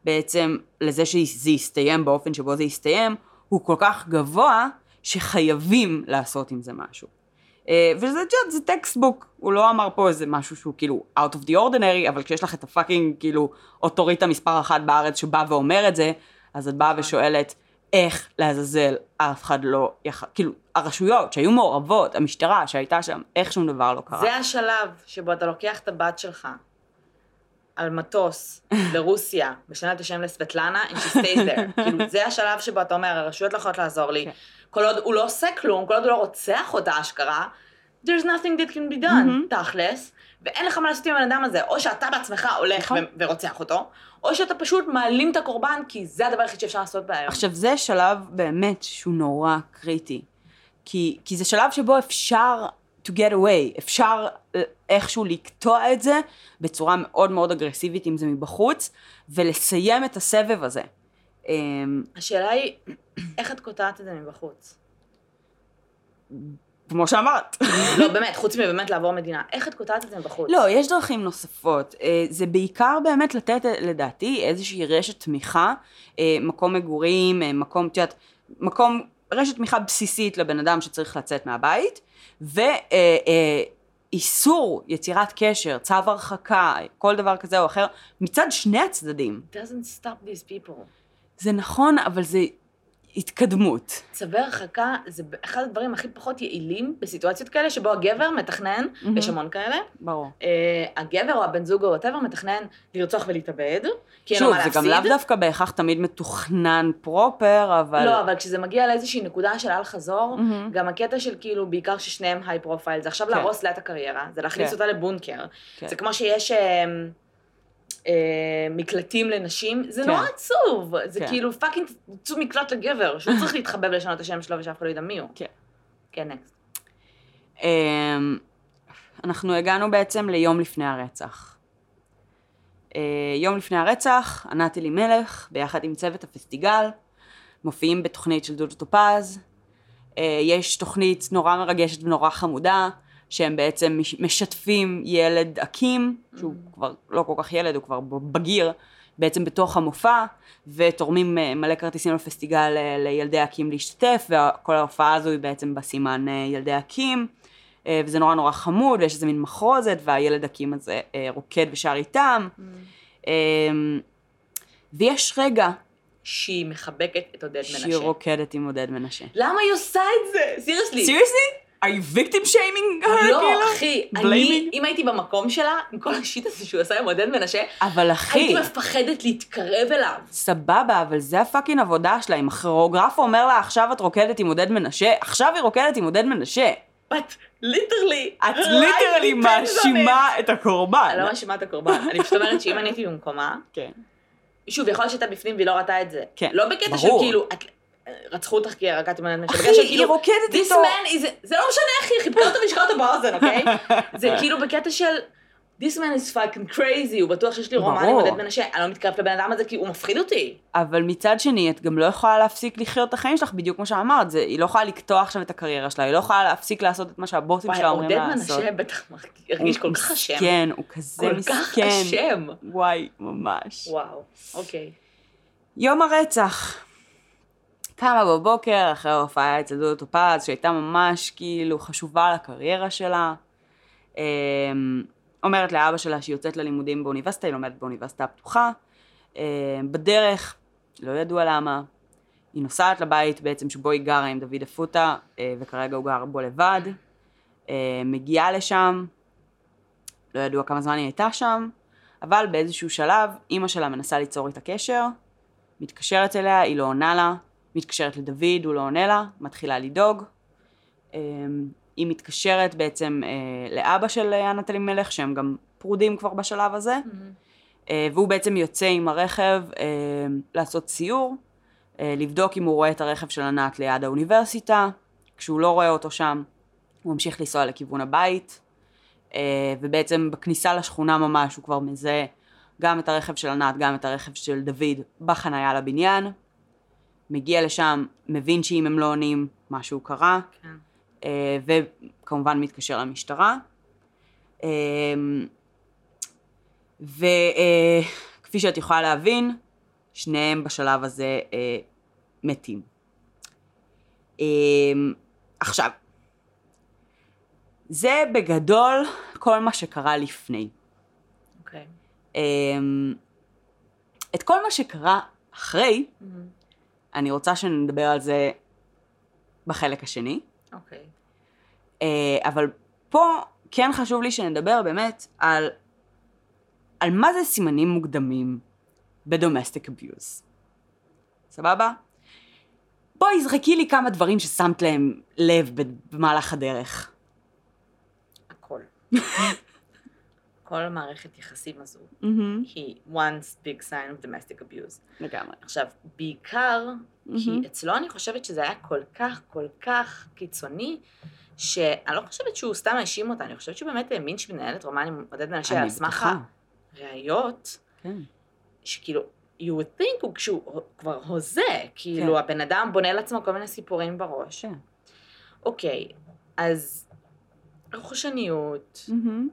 בעצם לזה שזה יסתיים באופן שבו זה יסתיים, הוא כל כך גבוה שחייבים לעשות עם זה משהו. אה, וזה, יודעת, זה textbook, הוא לא אמר פה איזה משהו שהוא כאילו out of the ordinary, אבל כשיש לך את ה fucking כאילו אוטוריטה מספר אחת בארץ שבא ואומר את זה, אז את באה ושואלת איך לעזאזל אף אחד לא יכול, כאילו הרשויות שהיו מעורבות, המשטרה שהייתה שם, איך שום דבר לא קרה. זה השלב שבו אתה לוקח את הבת שלך על מטוס [laughs] לרוסיה, משנה את השם לסבטלנה, and she stays there. [laughs] כאילו, זה השלב שבו אתה אומר, הרשויות לא יכולות לעזור לי. כן. כל עוד הוא לא עושה כלום, כל עוד הוא לא רוצח אותה אשכרה, there's nothing that can be done, תכלס, ואין לך מה לעשות עם הבן אדם הזה. או שאתה בעצמך הולך נכון. ו- ורוצח אותו, או שאתה פשוט מעלים את הקורבן, כי זה הדבר היחיד שאפשר לעשות בהיום. עכשיו זה שלב באמת שהוא נורא קריטי. כי, כי זה שלב שבו אפשר to get away, אפשר אה, איכשהו לקטוע את זה בצורה מאוד מאוד אגרסיבית אם זה מבחוץ, ולסיים את הסבב הזה. אמ, השאלה היא, [clears throat] איך את קוטעת את זה מבחוץ? כמו שאמרת. [laughs] לא, באמת, חוץ מבאמת לעבור מדינה, איך את קוטעת את זה מבחוץ? לא, יש דרכים נוספות. אה, זה בעיקר באמת לתת, לדעתי, איזושהי רשת תמיכה, אה, מקום מגורים, אה, מקום, את יודעת, מקום רשת תמיכה בסיסית לבן אדם שצריך לצאת מהבית, ואיסור יצירת קשר, צו הרחקה, כל דבר כזה או אחר, מצד שני הצדדים. doesn't stop these people. זה נכון, אבל זה התקדמות. צווי הרחקה זה אחד הדברים הכי פחות יעילים בסיטואציות כאלה, שבו הגבר מתכנן, מהמם. יש המון כאלה, ברור. אה, הגבר או הבן זוג או וואטאבר מתכנן לרצוח ולהתאבד, כי אין לו שוב, מה זה להפסיד. גם לאו דווקא בהכרח תמיד מתוכנן proper, אבל... לא, אבל כשזה מגיע לאיזושהי נקודה של אל חזור, מהמם. גם הקטע של כאילו, בעיקר ששניהם high profile, זה עכשיו כן. להרוס לה את הקריירה, זה להכניס כן. אותה לבונקר. כן. זה כמו שיש אה, מקלטים לנשים, זה כן. נורא עצוב. זה כן. כאילו fucking צאו מקלט לגבר, שהוא צריך להתחבא לשנות את השם שלו ושאף אחד לא ידע מי הוא. כן. כן, next. אמ, אנחנו הגענו בעצם ליום לפני הרצח. אה, יום לפני הרצח, ענת אלימלך, ביחד עם צוות הפסטיגל, מופיעים בתוכנית של דודו טופז. אה, יש תוכנית נורא מרגשת ונורא חמודה, שהם בעצם מש- משתפים ילד אקים, שהוא כבר לא כל כך ילד, הוא כבר בגיר, בעצם בתוך המופע, ותורמים אה, מלא כרטיסים לפסטיגל אה, לילדי אקים להשתתף, וכל ההופעה הזו היא בעצם בסימן אה, ילדי אקים. וזה נורא נורא חמוד, ויש איזה מין מחרוזת, והילד אקים הזה רוקד ושר איתם. אה, ויש רגע שהיא מחבקת את עודד שהיא מנשה. רוקדת עם עודד מנשה. למה היא עושה את זה? סיריוסלי. סיריוסלי? Are you victim shaming her, לא, כאילו? אחי, אני? אם הייתי במקום שלה, עם כל השיט הזה שהוא עשה עם עודד מנשה, אבל אחי, הייתי מפחדת להתקרב אליו. סבבה, אבל זה הפאקינג עבודה שלה. אם הכוריאוגרף אומר לה, עכשיו את רוקדת עם עודד מנשה, עכשיו היא רוקדת עם עודד מנשה. את ליטרלי depends on מאשימה את. הקורבן. אני לא מאשימה את הקורבן, אני פשוט אומרת שאם אני הייתי במקומה, כן. שוב, יכול להיות שהייתה בפנים והיא לא ראתה את זה. כן, לא בקטע של ברור. כאילו, את- רצחו אותך כי הרגעת עודד מנשה. אחי, היא כאילו, רוקדת This איתו. man is... זה לא משנה היא חיבקה אותו והשקעה אותו באוזן, אוקיי? [laughs] זה כאילו בקטע של... This man is fucking crazy, הוא בטוח שיש לי רומן עם. עודד מנשה, אני לא מתקרבת לבן אדם הזה כי הוא מפחיד אותי. אבל מצד שני, את גם לא יכולה להפסיק לחיות את החיים שלך, בדיוק כמו שאמרת, זה, היא לא יכולה לקטוע עכשיו את הקריירה שלה, היא לא יכולה להפסיק לעשות את מה שהבוסים וואי, שלה אומרים עודד לה לעשות. מנשה בטח הרגיש כל כך אשם. מסכן, הוא כזה כל מסכן. כך אשם. וואי, ממש. וואו, אוקיי. יום הרצח. קמה בבוקר אחרי ההופעה אצל דודו טופז, שהייתה ממש כאילו חשובה לקריירה שלה. אמ, אומרת לאבא שלה שהיא יוצאת ללימודים באוניברסיטה, היא לומדת באוניברסיטה הפתוחה. אמ, בדרך, לא ידוע למה, היא נוסעת לבית בעצם שבו היא גרה עם דוד אפוטה, אה, וכרגע הוא גר בו לבד. אה, מגיעה לשם, לא ידוע כמה זמן היא הייתה שם, אבל באיזשהו שלב אימא שלה מנסה ליצור איתה קשר, מתקשרת אליה, היא לא עונה לה, מתקשרת לדוד, הוא לא עונה לה, מתחילה לדאוג. אה, היא מתקשרת בעצם אה, לאבא של אה, ענת אלימלך, שהם גם פרודים כבר בשלב הזה, אה, והוא בעצם יוצא עם הרכב אה, לעשות סיור, אה, לבדוק אם הוא רואה את הרכב של ענת ליד האוניברסיטה, כשהוא לא רואה אותו שם, הוא ממשיך לנסוע לכיוון הבית, אה, ובעצם בכניסה לשכונה ממש הוא כבר מזהה גם את הרכב של ענת, גם את הרכב של דוד בחנייה לבניין, מגיע לשם, מבין שאם הם לא עונים, משהו קרה, כן. אה, וכמובן מתקשר למשטרה. אה, וכפי שאת יכולה להבין, שניהם בשלב הזה אה, מתים. אה, עכשיו, זה בגדול כל מה שקרה לפני. אוקיי. אה, את כל מה שקרה אחרי, אני רוצה שנדבר על זה בחלק השני. אוקיי. אה, אבל פה כן חשוב לי שנדבר באמת על, על מה זה סימנים מוקדמים בדומסטיק אביוז. סבבה? בואי זרקי לי כמה דברים ששמת להם לב במהלך הדרך. הכל. [laughs] כל מערכת יחסים הזו מהמם. היא once big sign of domestic abuse. לגמרי. עכשיו, בעיקר, כי מהמם. אצלו אני חושבת שזה היה כל כך, כל כך קיצוני, שאני לא חושבת שהוא סתם האשים אותה, אני חושבת שהוא באמת האמין שהיא מנהלת רומן עם עודד מנשה על סמך. הראיות, כן. שכאילו, you would think הוא כשהוא כבר הוזה, כאילו כן. הבן אדם בונה לעצמו כל מיני סיפורים בראש. כן. אוקיי, אז רכושניות, מהמם.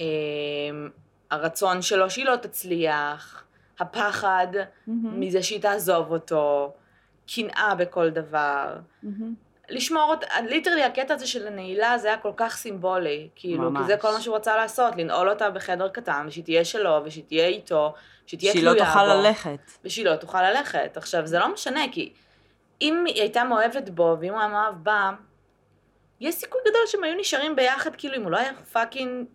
אמ, הרצון שלו שהיא לא תצליח, הפחד מהמם. מזה שהיא תעזוב אותו, קנאה בכל דבר. לשמור אותה, ליטרלי הקטע הזה של הנעילה זה היה כל כך סימבולי, כאילו, ממש. כי זה כל מה שהוא רצה לעשות, לנעול אותה בחדר קטן, ושהיא תהיה שלו, ושהיא תהיה איתו, שהיא תהיה תלויה בו. שהיא לא תוכל בו, ללכת. ושהיא לא תוכל ללכת. עכשיו, זה לא משנה, כי אם היא הייתה מאוהבת בו, ואם הוא היה מאוהב בה, יש סיכוי גדול שהם היו נשארים ביחד, כאילו, אם הוא לא היה פאקינג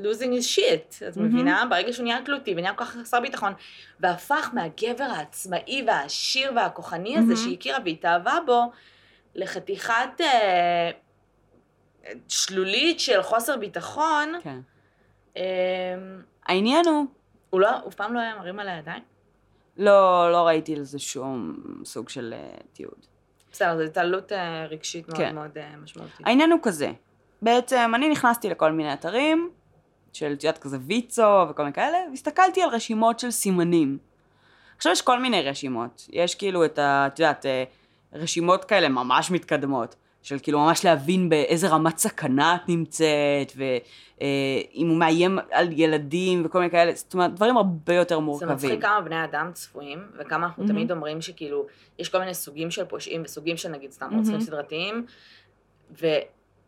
losing his shit, את מבינה? ברגע שהוא נהיה תלותי ונהיה כל כך חסר ביטחון, והפך מהגבר העצמאי והעשיר והכוחני הזה שהיא הכירה והתאהבה בו, לחתיכת אה, שלולית של חוסר ביטחון. כן. אה, העניין הוא... הוא לא, הוא פעם לא היה מרים על הידיים? לא, לא ראיתי לזה שום סוג של uh, תיעוד. בסדר, זו התעללות uh, רגשית מאוד כן. מאוד uh, משמעותית. העניין הוא כזה, בעצם אני נכנסתי לכל מיני אתרים, של, את יודעת, כזה ויצו וכל מיני כאלה, והסתכלתי על רשימות של סימנים. עכשיו יש כל מיני רשימות. יש כאילו את ה... את יודעת, רשימות כאלה ממש מתקדמות. של כאילו ממש להבין באיזה רמת סכנה את נמצאת, ואם הוא מאיים על ילדים וכל מיני כאלה, זאת אומרת, דברים הרבה יותר מורכבים. זה מצחיק כמה בני אדם צפויים, וכמה אנחנו mm-hmm. תמיד אומרים שכאילו, יש כל מיני סוגים של פושעים וסוגים של נגיד סתם רוצחים mm-hmm. סדרתיים, ו-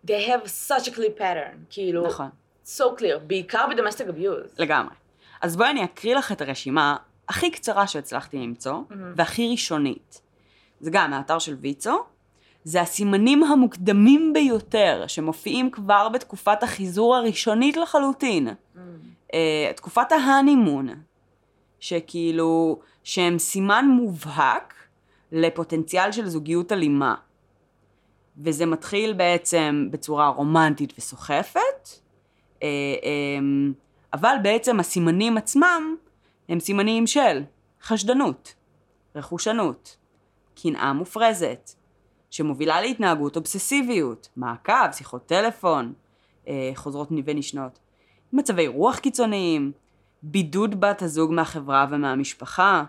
they have such a clear pattern, כאילו, נכון. So clear, בעיקר בדומסטיק abuse. לגמרי. אז בואי אני אקריא לך את הרשימה הכי קצרה שהצלחתי למצוא, mm-hmm. והכי ראשונית. זה גם מהאתר של ויצו, זה הסימנים המוקדמים ביותר שמופיעים כבר בתקופת החיזור הראשונית לחלוטין. Mm. Uh, תקופת ההנימון, שכאילו, שהם סימן מובהק לפוטנציאל של זוגיות אלימה. וזה מתחיל בעצם בצורה רומנטית וסוחפת, אבל בעצם הסימנים עצמם הם סימנים של חשדנות, רכושנות, קנאה מופרזת, שמובילה להתנהגות אובססיביות, מעקב, שיחות טלפון, אה, חוזרות ונשנות, מצבי רוח קיצוניים, בידוד בת הזוג מהחברה ומהמשפחה,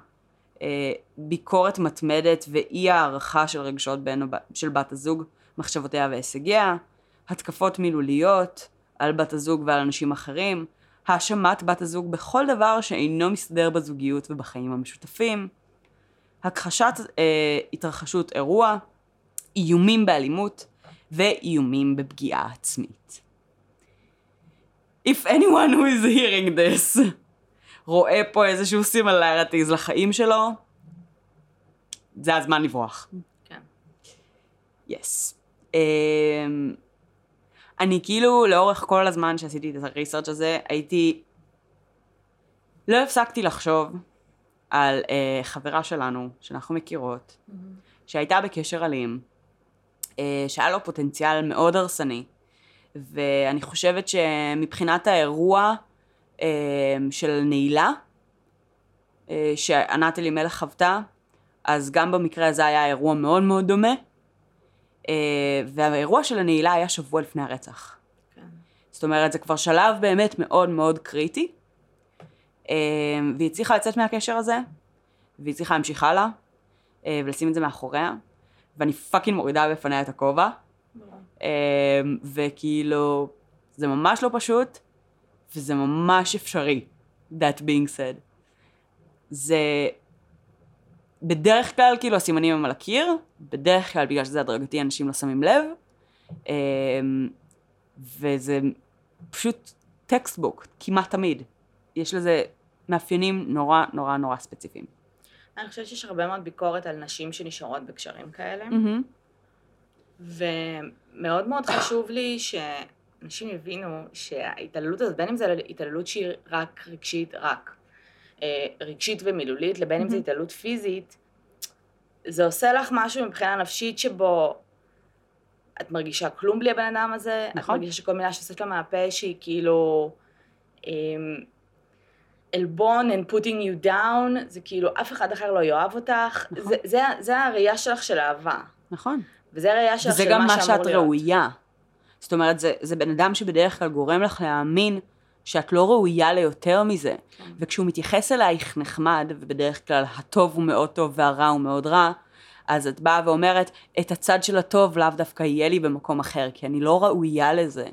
אה, ביקורת מתמדת ואי הערכה של רגשות בין, של בת הזוג, מחשבותיה והישגיה, התקפות מילוליות על בת הזוג ועל אנשים אחרים, האשמת בת הזוג בכל דבר שאינו מסתדר בזוגיות ובחיים המשותפים, הכחשת אה, התרחשות אירוע, איומים באלימות ואיומים בפגיעה עצמית. If anyone who is hearing this רואה פה איזשהו similarities לחיים שלו, זה הזמן לברוח. כן. Yes. Yes. Um, אני כאילו לאורך כל הזמן שעשיתי את ה research הזה, הייתי... לא הפסקתי לחשוב על uh, חברה שלנו, שאנחנו מכירות, mm-hmm. שהייתה בקשר אלים, uh, שהיה לו פוטנציאל מאוד הרסני, ואני חושבת שמבחינת האירוע uh, של נעילה, uh, שענת אלימלך חוותה, אז גם במקרה הזה היה אירוע מאוד מאוד דומה, והאירוע של הנעילה היה שבוע לפני הרצח. כן. זאת אומרת, זה כבר שלב באמת מאוד מאוד קריטי. אמ, והיא הצליחה לצאת מהקשר הזה, והיא הצליחה להמשיך הלאה, אה, ולשים את זה מאחוריה, ואני פאקינג מורידה בפניה את הכובע, וכאילו, זה ממש לא פשוט, וזה ממש אפשרי, that being said. זה בדרך כלל כאילו הסימנים הם על הקיר, בדרך כלל בגלל שזה הדרגתי אנשים לא שמים לב, אמ, וזה פשוט textbook, כמעט תמיד. יש לזה מאפיינים נורא נורא נורא ספציפיים. אני חושבת שיש הרבה מאוד ביקורת על נשים שנשארות בקשרים כאלה, mm-hmm. ומאוד מאוד חשוב לי שאנשים יבינו שההתעללות הזאת, בין אם זה התעללות שהיא רק רגשית, רק אה, רגשית ומילולית, לבין. אם זה התעללות פיזית, זה עושה לך משהו מבחינה נפשית שבו את מרגישה כלום בלי הבן אדם הזה, נכון. את מרגישה שכל מילה שיוצאת לה מהפה שהיא כאילו... אה, עלבון and putting you down, זה כאילו אף אחד אחר לא יאהב אותך, נכון. זה, זה, זה הראייה שלך של אהבה. נכון. וזה הראייה שלך של מה שאמור להיות. וזה גם מה שאת ראויה. זאת אומרת, זה, זה בן אדם שבדרך כלל גורם לך להאמין שאת לא ראויה ליותר מזה. כן. וכשהוא מתייחס אלייך נחמד, ובדרך כלל הטוב הוא מאוד טוב והרע הוא מאוד רע, אז את באה ואומרת, את הצד של הטוב לאו דווקא יהיה לי במקום אחר, כי אני לא ראויה לזה.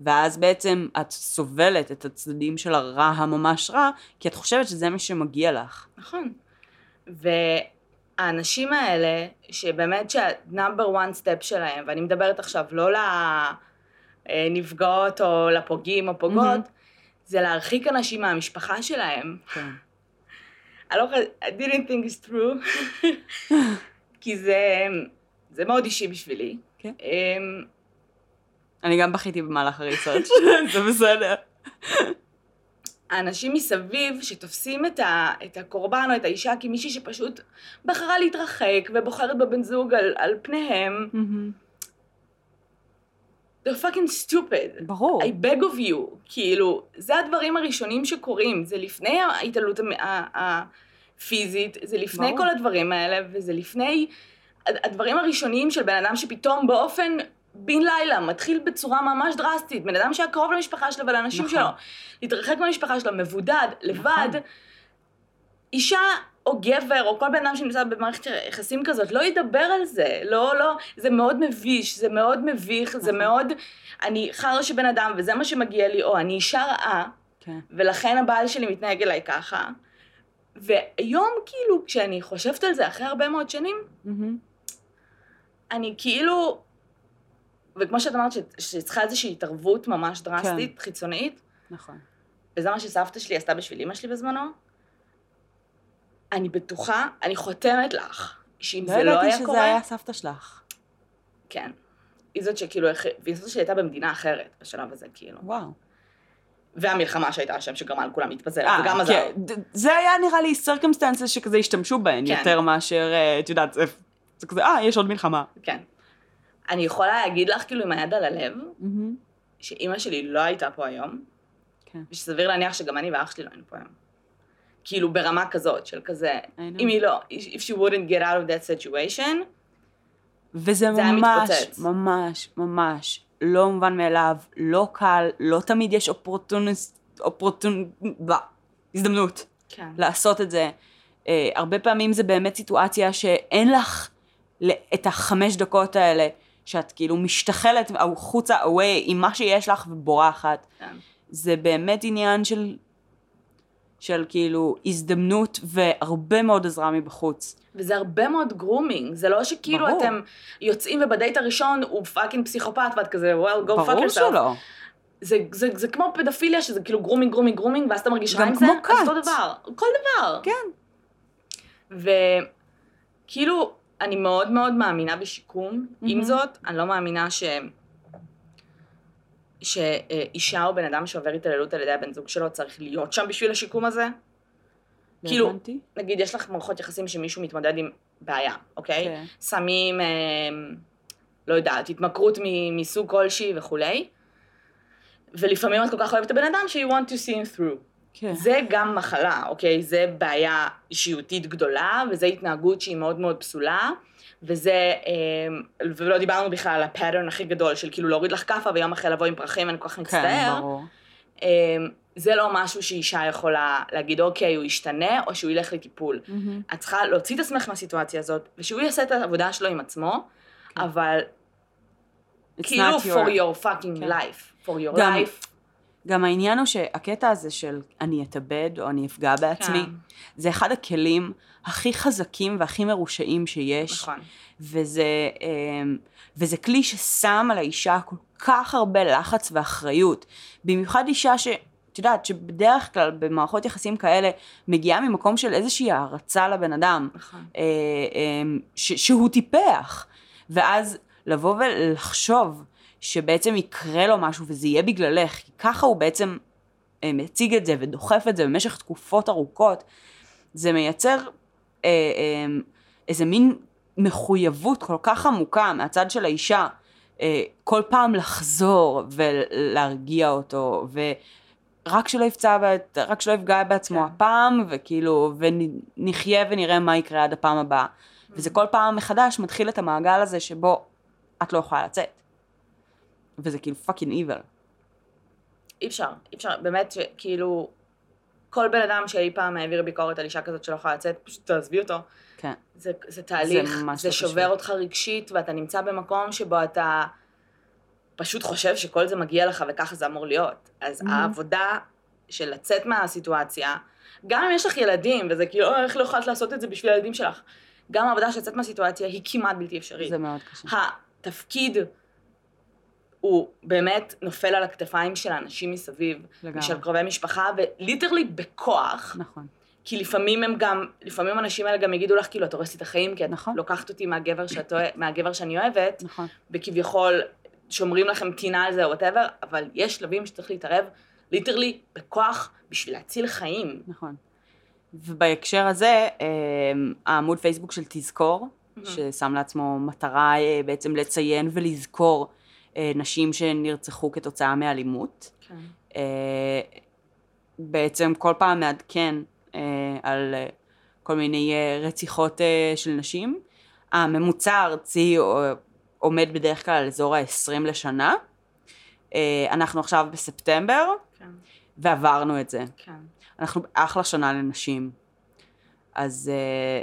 ואז בעצם את סובלת את הצדדים של הרע הממש רע, כי את חושבת שזה מה שמגיע לך. נכון. האנשים האלה, שבאמת שה-number one step שלהם, ואני מדברת עכשיו לא לנפגעות או לפוגעים או פוגעות, זה להרחיק אנשים מהמשפחה שלהם. כן. I, לא, I didn't think it's true, [laughs] כי זה, זה מאוד אישי בשבילי. כן. אמ, אני גם בכיתי במהלך הריסרצ', [laughs] זה בסדר. האנשים מסביב שתופסים את, ה, את הקורבן או את האישה כמישהי שפשוט בחרה להתרחק ובוחרת בבן זוג על, על פניהם, they're fucking stupid. ברור. I beg of you. כאילו, זה הדברים הראשונים שקורים, זה לפני ההתעללות הפיזית, זה לפני ברור. כל הדברים האלה, וזה לפני הד- הדברים הראשונים של בן אדם שפתאום באופן בן לילה מתחיל בצורה ממש דרסטית, בן אדם שהיה קרוב למשפחה שלו ולאנשים נכון. שלו, להתרחק מהמשפחה שלו, מבודד, לבד, אישה או גבר או כל בן אדם שנמצא במערכת יחסים כזאת לא ידבר על זה, לא, לא, זה מאוד מביש, זה מאוד מביך, זה נכון. מאוד, אני חרא שבן אדם וזה מה שמגיע לי, או אני אישה רעה, כן. ולכן הבעל שלי מתנהג אליי ככה. והיום כאילו, כשאני חושבת על זה אחרי הרבה מאוד שנים. אני כאילו, וכמו שאת אמרת, שצריכה איזושהי התערבות ממש דרסטית, כן. חיצונית, נכון. וזה מה שסבתא שלי עשתה בשביל אמא שלי בזמנו, אני בטוחה, אני חותמת לך, שאם לא זה לא ידעתי היה שזה קורה, היה סבתא שלך. כן. היא זאת שכאילו, והיא זאת שהייתה במדינה אחרת בשלב הזה, כאילו. וואו. והמלחמה שהייתה שם, שגרמה לכולם להתפזר, אה, וגם עזר. כן. זה היה נראה לי circumstances שכזה השתמשו בהן כן. יותר מאשר, אה, את יודעת, זה זה כזה, אה, יש עוד מלחמה. כן. אני יכולה להגיד לך, כאילו, עם היד על הלב. שאימא שלי לא הייתה פה היום, כן. ושסביר להניח שגם אני ואח שלי לא היינו פה היום. כאילו ברמה כזאת, של כזה. אם היא לא, if she wouldn't get out of that situation, וזה זה היה ממש. ממש, ממש לא מובן מאליו, לא קל, לא תמיד יש אופורטוניסט, אופורטונ... הזדמנות כן. לעשות את זה. אה, הרבה פעמים זה באמת סיטואציה שאין לך את החמש דקות האלה, שאת כאילו משתחלת החוצה, away, עם מה שיש לך ובורחת. כן. זה באמת עניין של, של כאילו הזדמנות והרבה מאוד עזרה מבחוץ. וזה הרבה מאוד grooming, זה לא שכאילו ברור. אתם יוצאים ובדייט הראשון הוא fucking פסיכופת ואת כזה, well, go fuck ברור yourself. שלא. זה, זה, זה כמו פדופיליה שזה כאילו grooming, grooming, grooming, ואז אתה מרגיש רע עם זה, כמו אז. אותו דבר, כל דבר. כן. וכאילו, אני מאוד מאוד מאמינה בשיקום, עם mm-hmm. זאת, אני לא מאמינה ש... שאישה או בן אדם שעובר התעללות על ידי הבן זוג שלו צריך להיות שם בשביל השיקום הזה. לא כאילו. נגיד יש לך מערכות יחסים שמישהו מתמודד עם בעיה, אוקיי? כן. סמים, אה, לא יודעת, התמכרות מסוג כלשהי וכולי. ולפעמים את כל כך אוהבת את הבן אדם ש- you want to see him through. כן. זה גם מחלה, אוקיי? זה בעיה אישיותית גדולה, וזה התנהגות שהיא מאוד מאוד פסולה, וזה, אה, ולא דיברנו בכלל על הפאטרן הכי גדול של כאילו להוריד לך כאפה ויום אחרי לבוא עם פרחים, אני כל כך מצטער. כן, ברור. אה, זה לא משהו שאישה יכולה להגיד, אוקיי, הוא ישתנה, או שהוא ילך לטיפול. מהמם. את צריכה להוציא את עצמך מהסיטואציה הזאת, ושהוא יעשה את העבודה שלו עם עצמו, כן. אבל It's כאילו not for your- your fucking כן. life, for your גם- life. גם העניין הוא שהקטע הזה של אני אתאבד או אני אפגע בעצמי, כן. זה אחד הכלים הכי חזקים והכי מרושעים שיש. נכון. וזה, אמ, וזה כלי ששם על האישה כל כך הרבה לחץ ואחריות. במיוחד אישה ש... את יודעת, שבדרך כלל במערכות יחסים כאלה מגיעה ממקום של איזושהי הערצה לבן אדם, נכון. אה, אמ, ש, שהוא טיפח. ואז לבוא ולחשוב שבעצם יקרה לו משהו וזה יהיה בגללך, כי ככה הוא בעצם אה, מציג את זה ודוחף את זה במשך תקופות ארוכות, זה מייצר אה, אה, איזה מין מחויבות כל כך עמוקה מהצד של האישה, אה, כל פעם לחזור ולהרגיע אותו, ורק שלא יפצע, רק שלא יפגע בעצמו כן. הפעם, וכאילו, ונחיה ונראה מה יקרה עד הפעם הבאה. וזה כל פעם מחדש מתחיל את המעגל הזה שבו את לא יכולה לצאת. וזה כאילו פאקינג איבל. אי אפשר, אי אפשר, באמת שכאילו, כל בן אדם שאי פעם העביר ביקורת על אישה כזאת שלא יכולה לצאת, פשוט תעזבי אותו. כן. זה, זה תהליך, זה זה, לא שובר פשוט. אותך רגשית, ואתה נמצא במקום שבו אתה פשוט חושב שכל זה מגיע לך וככה זה אמור להיות. אז Mhm. העבודה של לצאת מהסיטואציה, גם אם יש לך ילדים, וזה כאילו, "אה, איך לא יכולת לעשות את זה בשביל הילדים שלך? גם העבודה שיוצאת מהסיטואציה היא כמעט בלתי אפשרית. זה מאוד קשה. התפקיד הוא באמת נופל על הכתפיים של האנשים מסביב, לגמרי. ושל קרובי משפחה, ו literally בכוח, נכון. כי לפעמים הם גם, לפעמים האנשים האלה גם יגידו לך, כאילו, את הורסת את החיים, כי את נכון. לוקחת אותי מהגבר, שאת, מהגבר שאני אוהבת, נכון. וכביכול שומרים לכם טינה על זה או whatever, אבל יש שלבים שצריך להתערב, literally, בכוח, בשביל להציל חיים. נכון. ובהקשר הזה, אמ, העמוד פייסבוק של תזכור, ששם לעצמו מטרה אה, בעצם לציין ולזכור נשים שנרצחו כתוצאה מאלימות. כן. אה, בעצם כל פעם מעדכן אה, על אה, כל מיני אה, רציחות אה, של נשים. הממוצע הארצי אה, עומד בדרך כלל על אזור ה-20 לשנה. אה, אנחנו עכשיו בספטמבר, כן, ועברנו את זה. כן. אנחנו אחלה שנה לנשים. אז אה,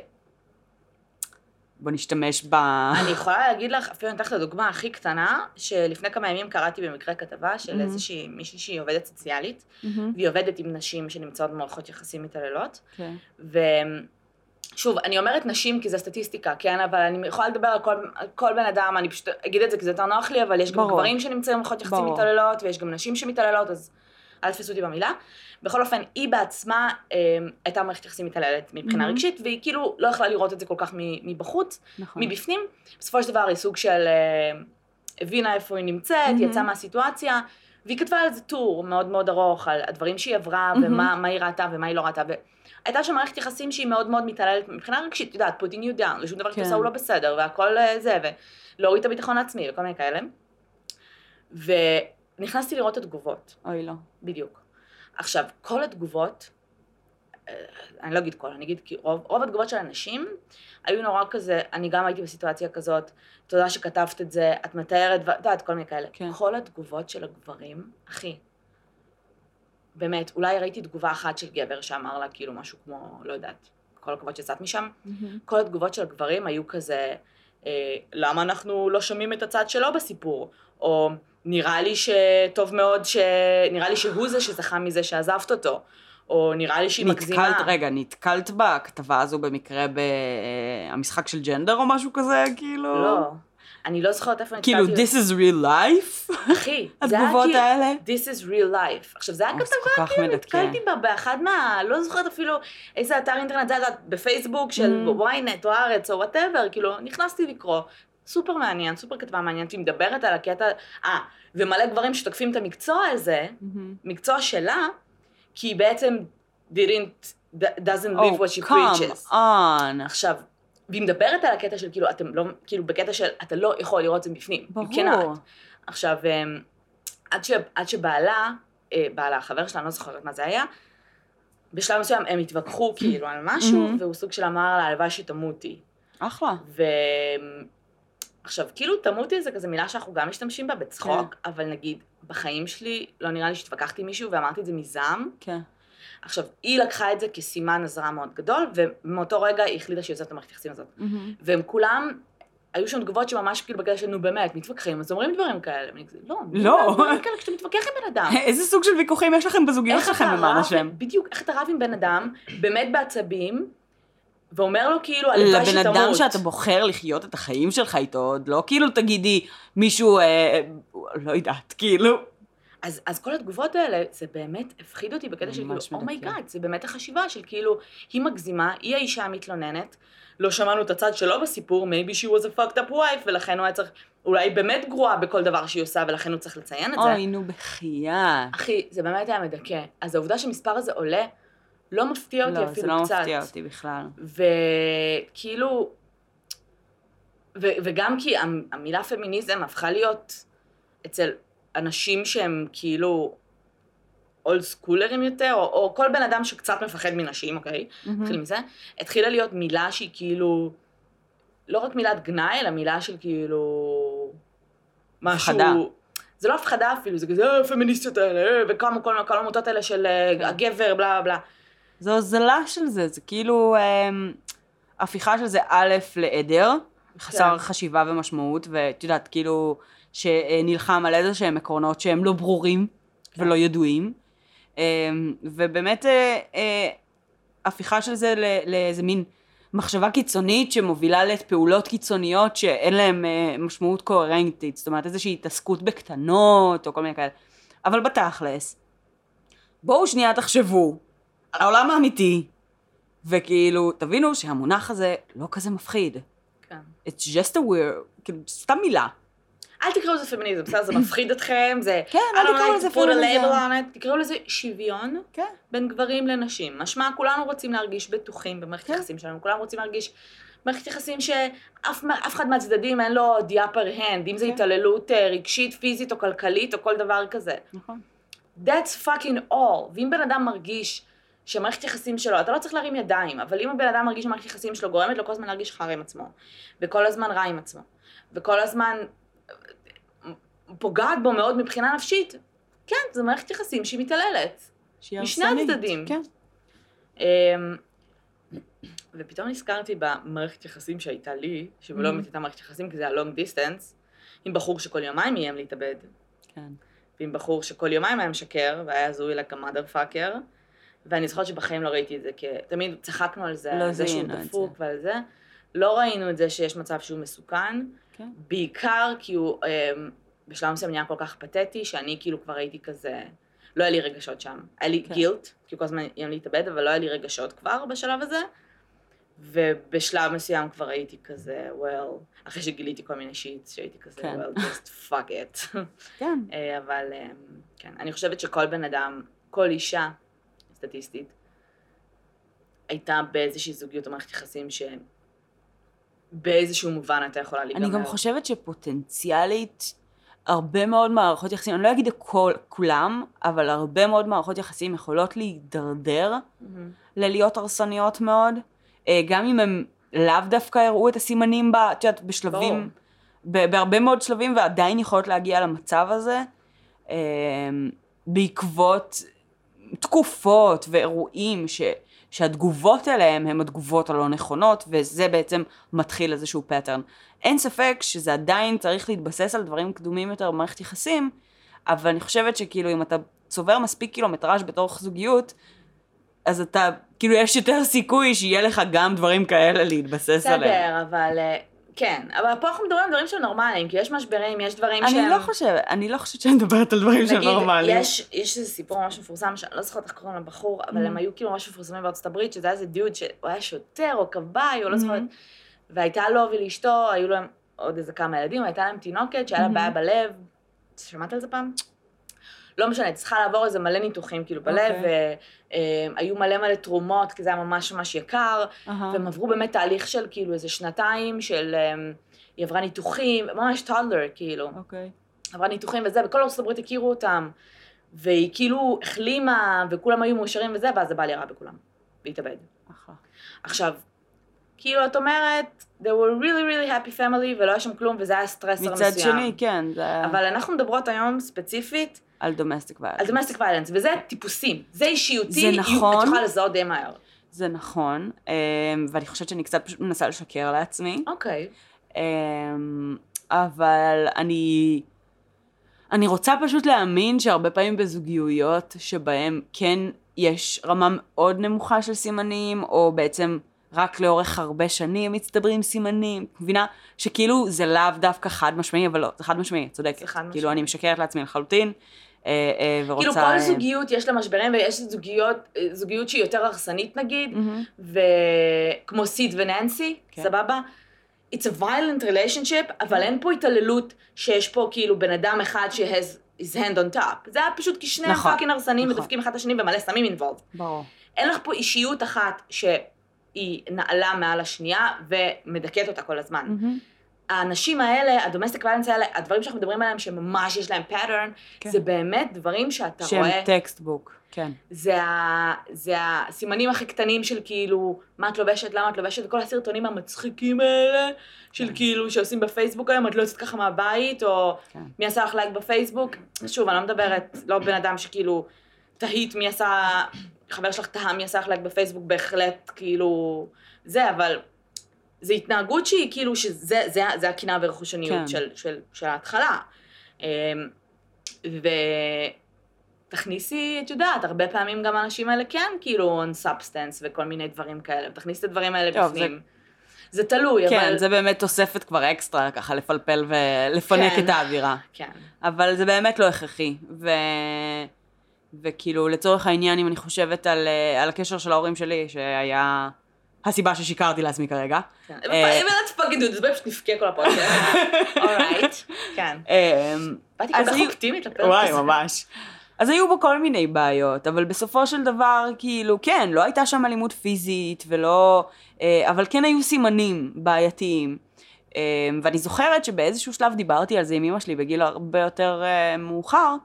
בוא נשתמש ב... אני יכולה להגיד לך, אפילו אני אתן לך את הדוגמה הכי קטנה, שלפני כמה ימים קראתי במקרה כתבה של Mhm. איזושהי מישהי שהיא עובדת סוציאלית, מהמם. והיא עובדת עם נשים שנמצאות במערכות יחסים מתעללות, כן. ושוב, אני אומרת נשים כי זה סטטיסטיקה, כן, אבל אני יכולה לדבר על כל, על כל בן אדם, אני פשוט אגיד את זה כי זה יותר נוח לי, אבל יש גם ברור. גברים שנמצאים במערכות יחסים ברור. מתעללות, ויש גם נשים שמתעללות, אז אל תתפסו אותי במילה. בכל אופן, היא בעצמה אה, הייתה במערכת יחסים מתעללת מבחינה Mhm. רגשית, והיא כאילו לא יכלה לראות את זה כל כך מבחוץ, נכון. מבפנים. בסופו של דבר היא סוג של אה, הבינה איפה היא נמצאת, Mhm. יצאה מהסיטואציה, והיא כתבה על זה טור מאוד מאוד ארוך, על הדברים שהיא עברה, Mhm. ומה מה היא ראתה ומה היא לא ראתה. והייתה שם מערכת יחסים שהיא מאוד מאוד מתעללת מבחינה רגשית, את יודעת, putting you down, לשום דבר כן. שאתה עושה הוא לא בסדר, והכל אה, זה, ולהוריד את הביטחון העצמי וכל מיני כאלה. ונכנסתי לראות את התגובות. אוי לא. בדיוק. עכשיו, כל התגובות, אה, אני לא אגיד כל, אני אגיד כי רוב, רוב התגובות של אנשים היו נורא כזה, אני גם הייתי בסיטואציה כזאת, תודה שכתבת את זה, את מתארת, ואת יודעת, כל מיני כאלה. כן. כל התגובות של הגברים, אחי, באמת, אולי ראיתי תגובה אחת של גבר שאמר לה כאילו משהו כמו, לא יודעת, כל הכבוד שיצאת משם, מהמם. כל התגובות של הגברים היו כזה, אה, למה אנחנו לא שומעים את הצד שלו בסיפור? או נראה לי שטוב מאוד, ש... נראה לי שהוא זה שזכה מזה שעזבת אותו. או נראה לי שהיא מגזימה. נתקלת, רגע, נתקלת בכתבה הזו במקרה במשחק של ג'נדר או משהו כזה, כאילו? לא. אני לא זוכרת איפה נתקלתי. כאילו, this is real life? אחי, [laughs] זה היה כאילו, האלה? this is real life. עכשיו, זה היה כתבה, כאילו. נתקלתי בה באחד מה... לא זוכרת אפילו איזה אתר אינטרנט זה, יודעת, בפייסבוק של Mm. ynet או הארץ או whatever, כאילו, נכנסתי לקרוא. סופר מעניין, סופר כתבה מעניינת, היא מדברת על הקטע... אה, ומלא גברים שתוקפים את המקצוע הזה, mm-hmm. מקצוע שלה, כי היא בעצם didn't, doesn't live what she Oh, preaches. come on. עכשיו, והיא מדברת על הקטע של כאילו, אתם לא, כאילו בקטע של אתה לא יכול לראות את זה מבפנים. ברור. Cannot. עכשיו, אמ, עד, ש, עד שבעלה, אה, בעלה, החבר שלה, אני לא זוכרת מה זה היה, בשלב מסוים הם התווכחו כאילו על משהו, Mhm. והוא סוג של אמר לה, הלוואי שתמותי. אחלה. עכשיו, כאילו תמותי זה כזה מילה שאנחנו גם משתמשים בה בצחוק, כן. אבל נגיד, בחיים שלי לא נראה לי שהתווכחתי עם מישהו ואמרתי את זה מזעם. כן. עכשיו, היא לקחה את זה כסימן אזהרה מאוד גדול, ומאותו רגע היא החליטה שהיא יוצאת למערכת היחסים הזאת. מהמם. והם כולם, היו שם תגובות שממש כאילו בקטע של נו באמת, מתווכחים, אז אומרים דברים כאלה. ואני כזה, לא, לא. דברים כאלה כשאתה מתווכח עם בן אדם. [laughs] איזה סוג של ויכוחים יש לכם בזוגיות שלכם למען השם? בדיוק, איך אתה רב עם בן אדם, באמת בעצבים, ואומר לו כאילו, הלוואי לבן שתמות. אדם שאתה בוחר לחיות את החיים שלך איתו, עוד לא כאילו תגידי מישהו, אה, לא יודעת, כאילו. אז, אז כל התגובות האלה, זה באמת הפחיד אותי בקטע של כאילו, oh my God, מדכא. זה באמת החשיבה של כאילו, היא מגזימה, היא האישה המתלוננת, לא שמענו את הצד שלו בסיפור, maybe she was a fucked up wife, ולכן הוא היה צריך, אולי היא באמת גרועה בכל דבר שהיא עושה, ולכן הוא צריך לציין את זה. אוי, נו, בחייאת. אחי, זה באמת היה מדכא. אז העובדה שהמספר הזה עולה, לא מפתיע אותי לא, אפילו זה לא קצת. מפתיע אותי בכלל. וכאילו, ו, וגם כי המ- המילה פמיניזם הפכה להיות אצל אנשים שהם כאילו אולד סקולרים יותר, או, או כל בן אדם שקצת מפחד מנשים, אוקיי? נתחיל מזה. התחילה להיות מילה שהיא כאילו, לא רק מילת גנאי, אלא מילה של כאילו... משהו... הפחדה. זה לא הפחדה אפילו, זה כזה, אה, הפמיניסטיות האלה, אה, וכמה כל כל העמותות האלה של אה, כן. הגבר, בלה בלה. זו הוזלה של זה, זה כאילו אמ, הפיכה של זה א' לעדר, חסר כן. חשיבה ומשמעות, ואת יודעת, כאילו, שנלחם על איזה שהם עקרונות שהם לא ברורים כן. ולא ידועים. אמ, ובאמת, אה, אה, הפיכה של זה לאיזה מין מחשבה קיצונית שמובילה לפעולות קיצוניות שאין להן אה, משמעות קוהרנטית, זאת אומרת איזושהי התעסקות בקטנות או כל מיני כאלה. אבל בתכלס, בואו שנייה תחשבו על העולם האמיתי, וכאילו, תבינו שהמונח הזה לא כזה מפחיד. כן. It's just a weird, כאילו, סתם מילה. אל תקראו לזה פמיניזם, בסדר? זה [coughs] מפחיד אתכם, זה... כן, אל תקראו לזה פמיניזם. תקראו לזה שוויון כן. בין גברים לנשים. משמע, כולנו רוצים להרגיש בטוחים במערכת כן. היחסים שלנו, כולנו רוצים להרגיש מערכת יחסים שאף אף אחד מהצדדים אין לו the upper hand, אם זה כן. התעללות אה, רגשית, פיזית או כלכלית או כל דבר כזה. נכון. That's fucking all. ואם בן אדם מרגיש שמערכת יחסים שלו, אתה לא צריך להרים ידיים, אבל אם הבן אדם מרגיש שמערכת יחסים שלו גורמת לו כל הזמן להרגיש חרא עם עצמו, וכל הזמן רע עם עצמו, וכל הזמן אה, פוגעת בו מאוד מבחינה נפשית, כן, זו מערכת יחסים שהיא מתעללת. שהיא משני. הצדדים. כן. אמ, ופתאום נזכרתי במערכת יחסים שהייתה לי, שלא Mhm. באמת הייתה מערכת יחסים, כי זה היה long distance, עם בחור שכל יומיים איים להתאבד, כן. ועם בחור שכל יומיים היה משקר, והיה הזוי like a motherfucker, ואני זוכרת שבחיים לא ראיתי את זה, כי תמיד צחקנו על זה, לא על זה שהוא דפוק. ועל זה. לא ראינו את זה שיש מצב שהוא מסוכן, כן. בעיקר כי הוא אמ, בשלב מסוים נהיה כל כך פתטי, שאני כאילו כבר הייתי כזה, לא היה לי רגשות שם. היה לי כן. גילט, כי כל הזמן איים להתאבד, אבל לא היה לי רגשות כבר בשלב הזה. ובשלב מסוים כבר הייתי כזה, well, אחרי שגיליתי כל מיני שיטס, שהייתי כזה, כן. well, just fuck it. כן. [laughs] אה, אבל אמ, כן, אני חושבת שכל בן אדם, כל אישה, סטטיסטית, הייתה באיזושהי זוגיות או מערכת יחסים שבאיזשהו מובן הייתה יכולה להיגמר. אני גם חושבת שפוטנציאלית, הרבה מאוד מערכות יחסים, אני לא אגיד הכל, כולם, אבל הרבה מאוד מערכות יחסים יכולות להידרדר מהמם. ללהיות הרסניות מאוד, אה, גם אם הם לאו דווקא הראו את הסימנים, ב- את יודעת, בשלבים, ב- בהרבה מאוד שלבים, ועדיין יכולות להגיע למצב הזה, אה, בעקבות תקופות ואירועים ש, שהתגובות אליהם הם התגובות הלא נכונות, וזה בעצם מתחיל איזשהו פטרן. אין ספק שזה עדיין צריך להתבסס על דברים קדומים יותר במערכת יחסים, אבל אני חושבת שכאילו אם אתה צובר מספיק קילומטראז' בתוך זוגיות, אז אתה, כאילו יש יותר סיכוי שיהיה לך גם דברים כאלה להתבסס עליהם. בסדר, אבל אה, כן, אבל פה אנחנו מדברים על דברים שהם נורמליים, כי יש משברים, יש דברים שהם... אני לא חושבת, אני לא חושבת שאני מדברת על דברים שהם נורמליים. יש, יש איזה סיפור ממש מפורסם, שאני לא זוכרת איך קוראים לבחור, אבל Mhm. הם היו כאילו ממש מפורסמים בארצות הברית, שזה היה איזה דיוד שהוא היה שוטר או כבאי, או לא Mhm. זוכרת, והייתה לו ולאשתו, היו להם עוד איזה כמה ילדים, והייתה להם תינוקת שהיה לה Mhm. בעיה בלב. שמעת על זה פעם? לא משנה, צריכה לעבור איזה מלא ניתוחים כאילו בלב, אוקיי. והיו מלא מלא תרומות, כי זה היה ממש ממש יקר, אהה. והם עברו באמת תהליך של כאילו איזה שנתיים של... אמ, היא עברה ניתוחים, ממש toddler כאילו. אוקיי. עברה ניתוחים וזה, וכל ארצות הברית הכירו אותם. והיא כאילו החלימה, וכולם היו מאושרים וזה, ואז הבעל ירה בכולם. והתאבד. אחלה. עכשיו, כאילו את אומרת, they were really really happy family, ולא היה שם כלום, וזה היה stressor מסוים. מצד שני, כן, זה אבל אנחנו מדברות היום ספציפית על domestic violence. על domestic violence, וזה טיפוסים. זה אישיותי, זה נכון. את יכולה לזהות די מהר. זה נכון, אמ, ואני חושבת שאני קצת פשוט מנסה לשקר לעצמי. אוקיי. אמ, אבל אני... אני רוצה פשוט להאמין שהרבה פעמים בזוגיות שבהם כן יש רמה מאוד נמוכה של סימנים, או בעצם רק לאורך הרבה שנים מצטברים סימנים, מבינה? שכאילו זה לאו דווקא חד משמעי, אבל לא, זה חד משמעי, את צודקת. זה חד משמעי. כאילו אני משקרת לעצמי לחלוטין, ורוצה... כאילו כל אה, זוגיות יש לה משברים, ויש זוגיות, זוגיות שהיא יותר הרסנית נגיד, mm-hmm. וכמו סיד וננסי, כן. סבבה? It's a violent relationship, אבל אין פה התעללות שיש פה כאילו בן אדם אחד ש-has his hand on top. זה היה פשוט כי שניהם נכון, fucking הרסנים נכון. ודופקים אחד את השני ומלא סמים involved. ברור. אין לך פה אישיות אחת שהיא נעלה מעל השנייה ומדכאת אותה כל הזמן. mm-hmm. האנשים האלה, ה domestic violence האלה, הדברים שאנחנו מדברים עליהם שממש יש להם pattern, כן. זה באמת דברים שאתה שהם רואה. textbook, כן. זה, ה, זה הסימנים הכי קטנים של כאילו, מה את לובשת, למה את לובשת, כל הסרטונים המצחיקים האלה, של כן. כאילו, שעושים בפייסבוק היום, את לא יוצאת ככה מהבית, או כן. מי עשה לך לייק בפייסבוק. שוב, אני לא מדברת, לא בן אדם שכאילו, תהית מי עשה, חבר שלך תהה מי עשה לך לייק בפייסבוק, בהחלט כאילו, זה, אבל זה התנהגות שהיא כאילו, שזה זה, זה הקנאה והרכושניות כן. של, של, של ההתחלה. אמ, ו... תכניסי, את יודעת, הרבה פעמים גם האנשים האלה כן כאילו on substance וכל מיני דברים כאלה, תכניסי את הדברים האלה טוב, בפנים. זה תלוי, כן, אבל... זה באמת תוספת כבר אקסטרה, ככה לפלפל ולפנק כן. את האווירה. כן. אבל זה באמת לא הכרחי. ו... וכאילו, לצורך העניין, אם אני חושבת על, אה, על הקשר של ההורים שלי, שהיה הסיבה ששיקרתי לעצמי כרגע. כן. אה, אם let's fucking do this, בואי פשוט נבכה כל הפודקאסט. אורייט. [laughs] כן. אמ, באתי כל אז כך אופטימית לפרק וואי, הזה. ממש. אז היו בו כל מיני בעיות, אבל בסופו של דבר, כאילו, כן, לא הייתה שם אלימות פיזית ולא... אה, אבל כן היו סימנים בעייתיים. אה, ואני זוכרת שבאיזשהו שלב דיברתי על זה עם אמא שלי בגיל הרבה יותר אה, מאוחר,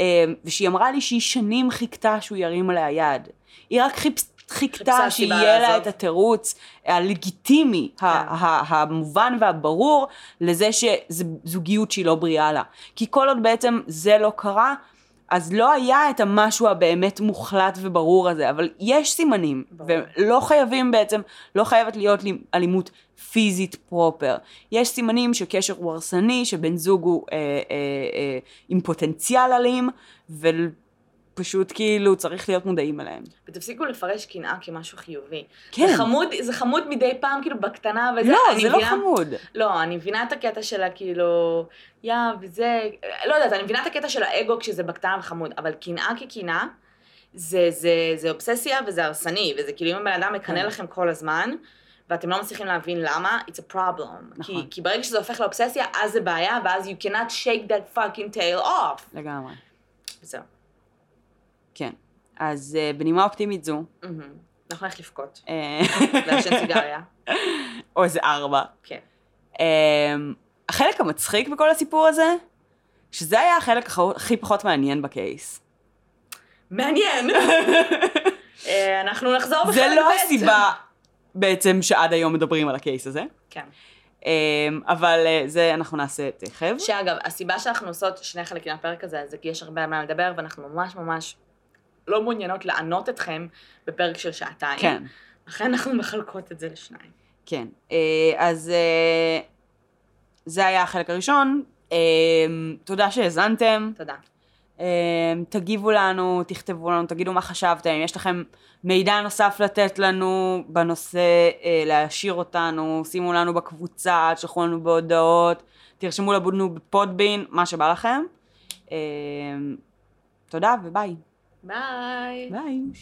אה, ושהיא אמרה לי שהיא שנים חיכתה שהוא ירים עליה יד. היא רק חיפ... חיכתה שיהיה לה. את התירוץ הלגיטימי, ה- המובן והברור, לזה שזו זוגיות שהיא לא בריאה לה. כי כל עוד בעצם זה לא קרה, אז לא היה את המשהו הבאמת מוחלט וברור הזה, אבל יש סימנים, ברור. ולא חייבים בעצם, לא חייבת להיות לי אלימות פיזית פרופר. יש סימנים שקשר הוא הרסני, שבן זוג הוא אה, אה, אה, עם פוטנציאל אלים, ופשוט כאילו צריך להיות מודעים אליהם. ותפסיקו לפרש קנאה כמשהו חיובי. כן. זה חמוד, זה חמוד מדי פעם, כאילו, בקטנה וזה. לא, זה לא מבינה- חמוד. לא, אני מבינה את הקטע של הכאילו, יא, וזה, לא יודעת, אני מבינה את הקטע של האגו כשזה בקטנה וחמוד, אבל קנאה כקנאה, זה, זה, זה אובססיה וזה הרסני, וזה כאילו אם הבן אדם מקנא כן. לכם כל הזמן, ואתם לא מצליחים להבין למה, it's a problem. נכון. כי, כי ברגע שזה הופך לאובססיה, אז זה בעיה, ואז you cannot shake that fucking tail off. לגמרי. וזהו. כן. אז אה, בנימה אופטימית זו. אנחנו נלך לבכות, אה, לעשן סיגריה. [laughs] או איזה ארבע. כן. אמ, החלק המצחיק בכל הסיפור הזה, שזה היה החלק הכ- הכי פחות מעניין בקייס. מעניין. [laughs] אה, אנחנו נחזור בחלק ב'. זה לא הסיבה בעצם שעד היום מדברים על הקייס הזה, כן. אמ, אבל זה אנחנו נעשה תכף. שאגב, הסיבה שאנחנו עושות שני חלקים לפרק הזה, זה כי יש הרבה על מה לדבר, ואנחנו ממש ממש לא מעוניינות לענות אתכם בפרק של שעתיים. כן, לכן אנחנו מחלקות את זה לשניים. כן. אה, אז אה, זה היה החלק הראשון. אמ, תודה שהאזנתם. תודה. תגיבו לנו, תכתבו לנו, תגידו מה חשבתם, אם יש לכם מידע נוסף לתת לנו בנושא, אה, להעשיר אותנו, שימו לנו בקבוצה, תשלחו לנו בהודעות, תרשמו לנו בפודבין, מה שבא לכם. תודה וביי. Bye. Bye.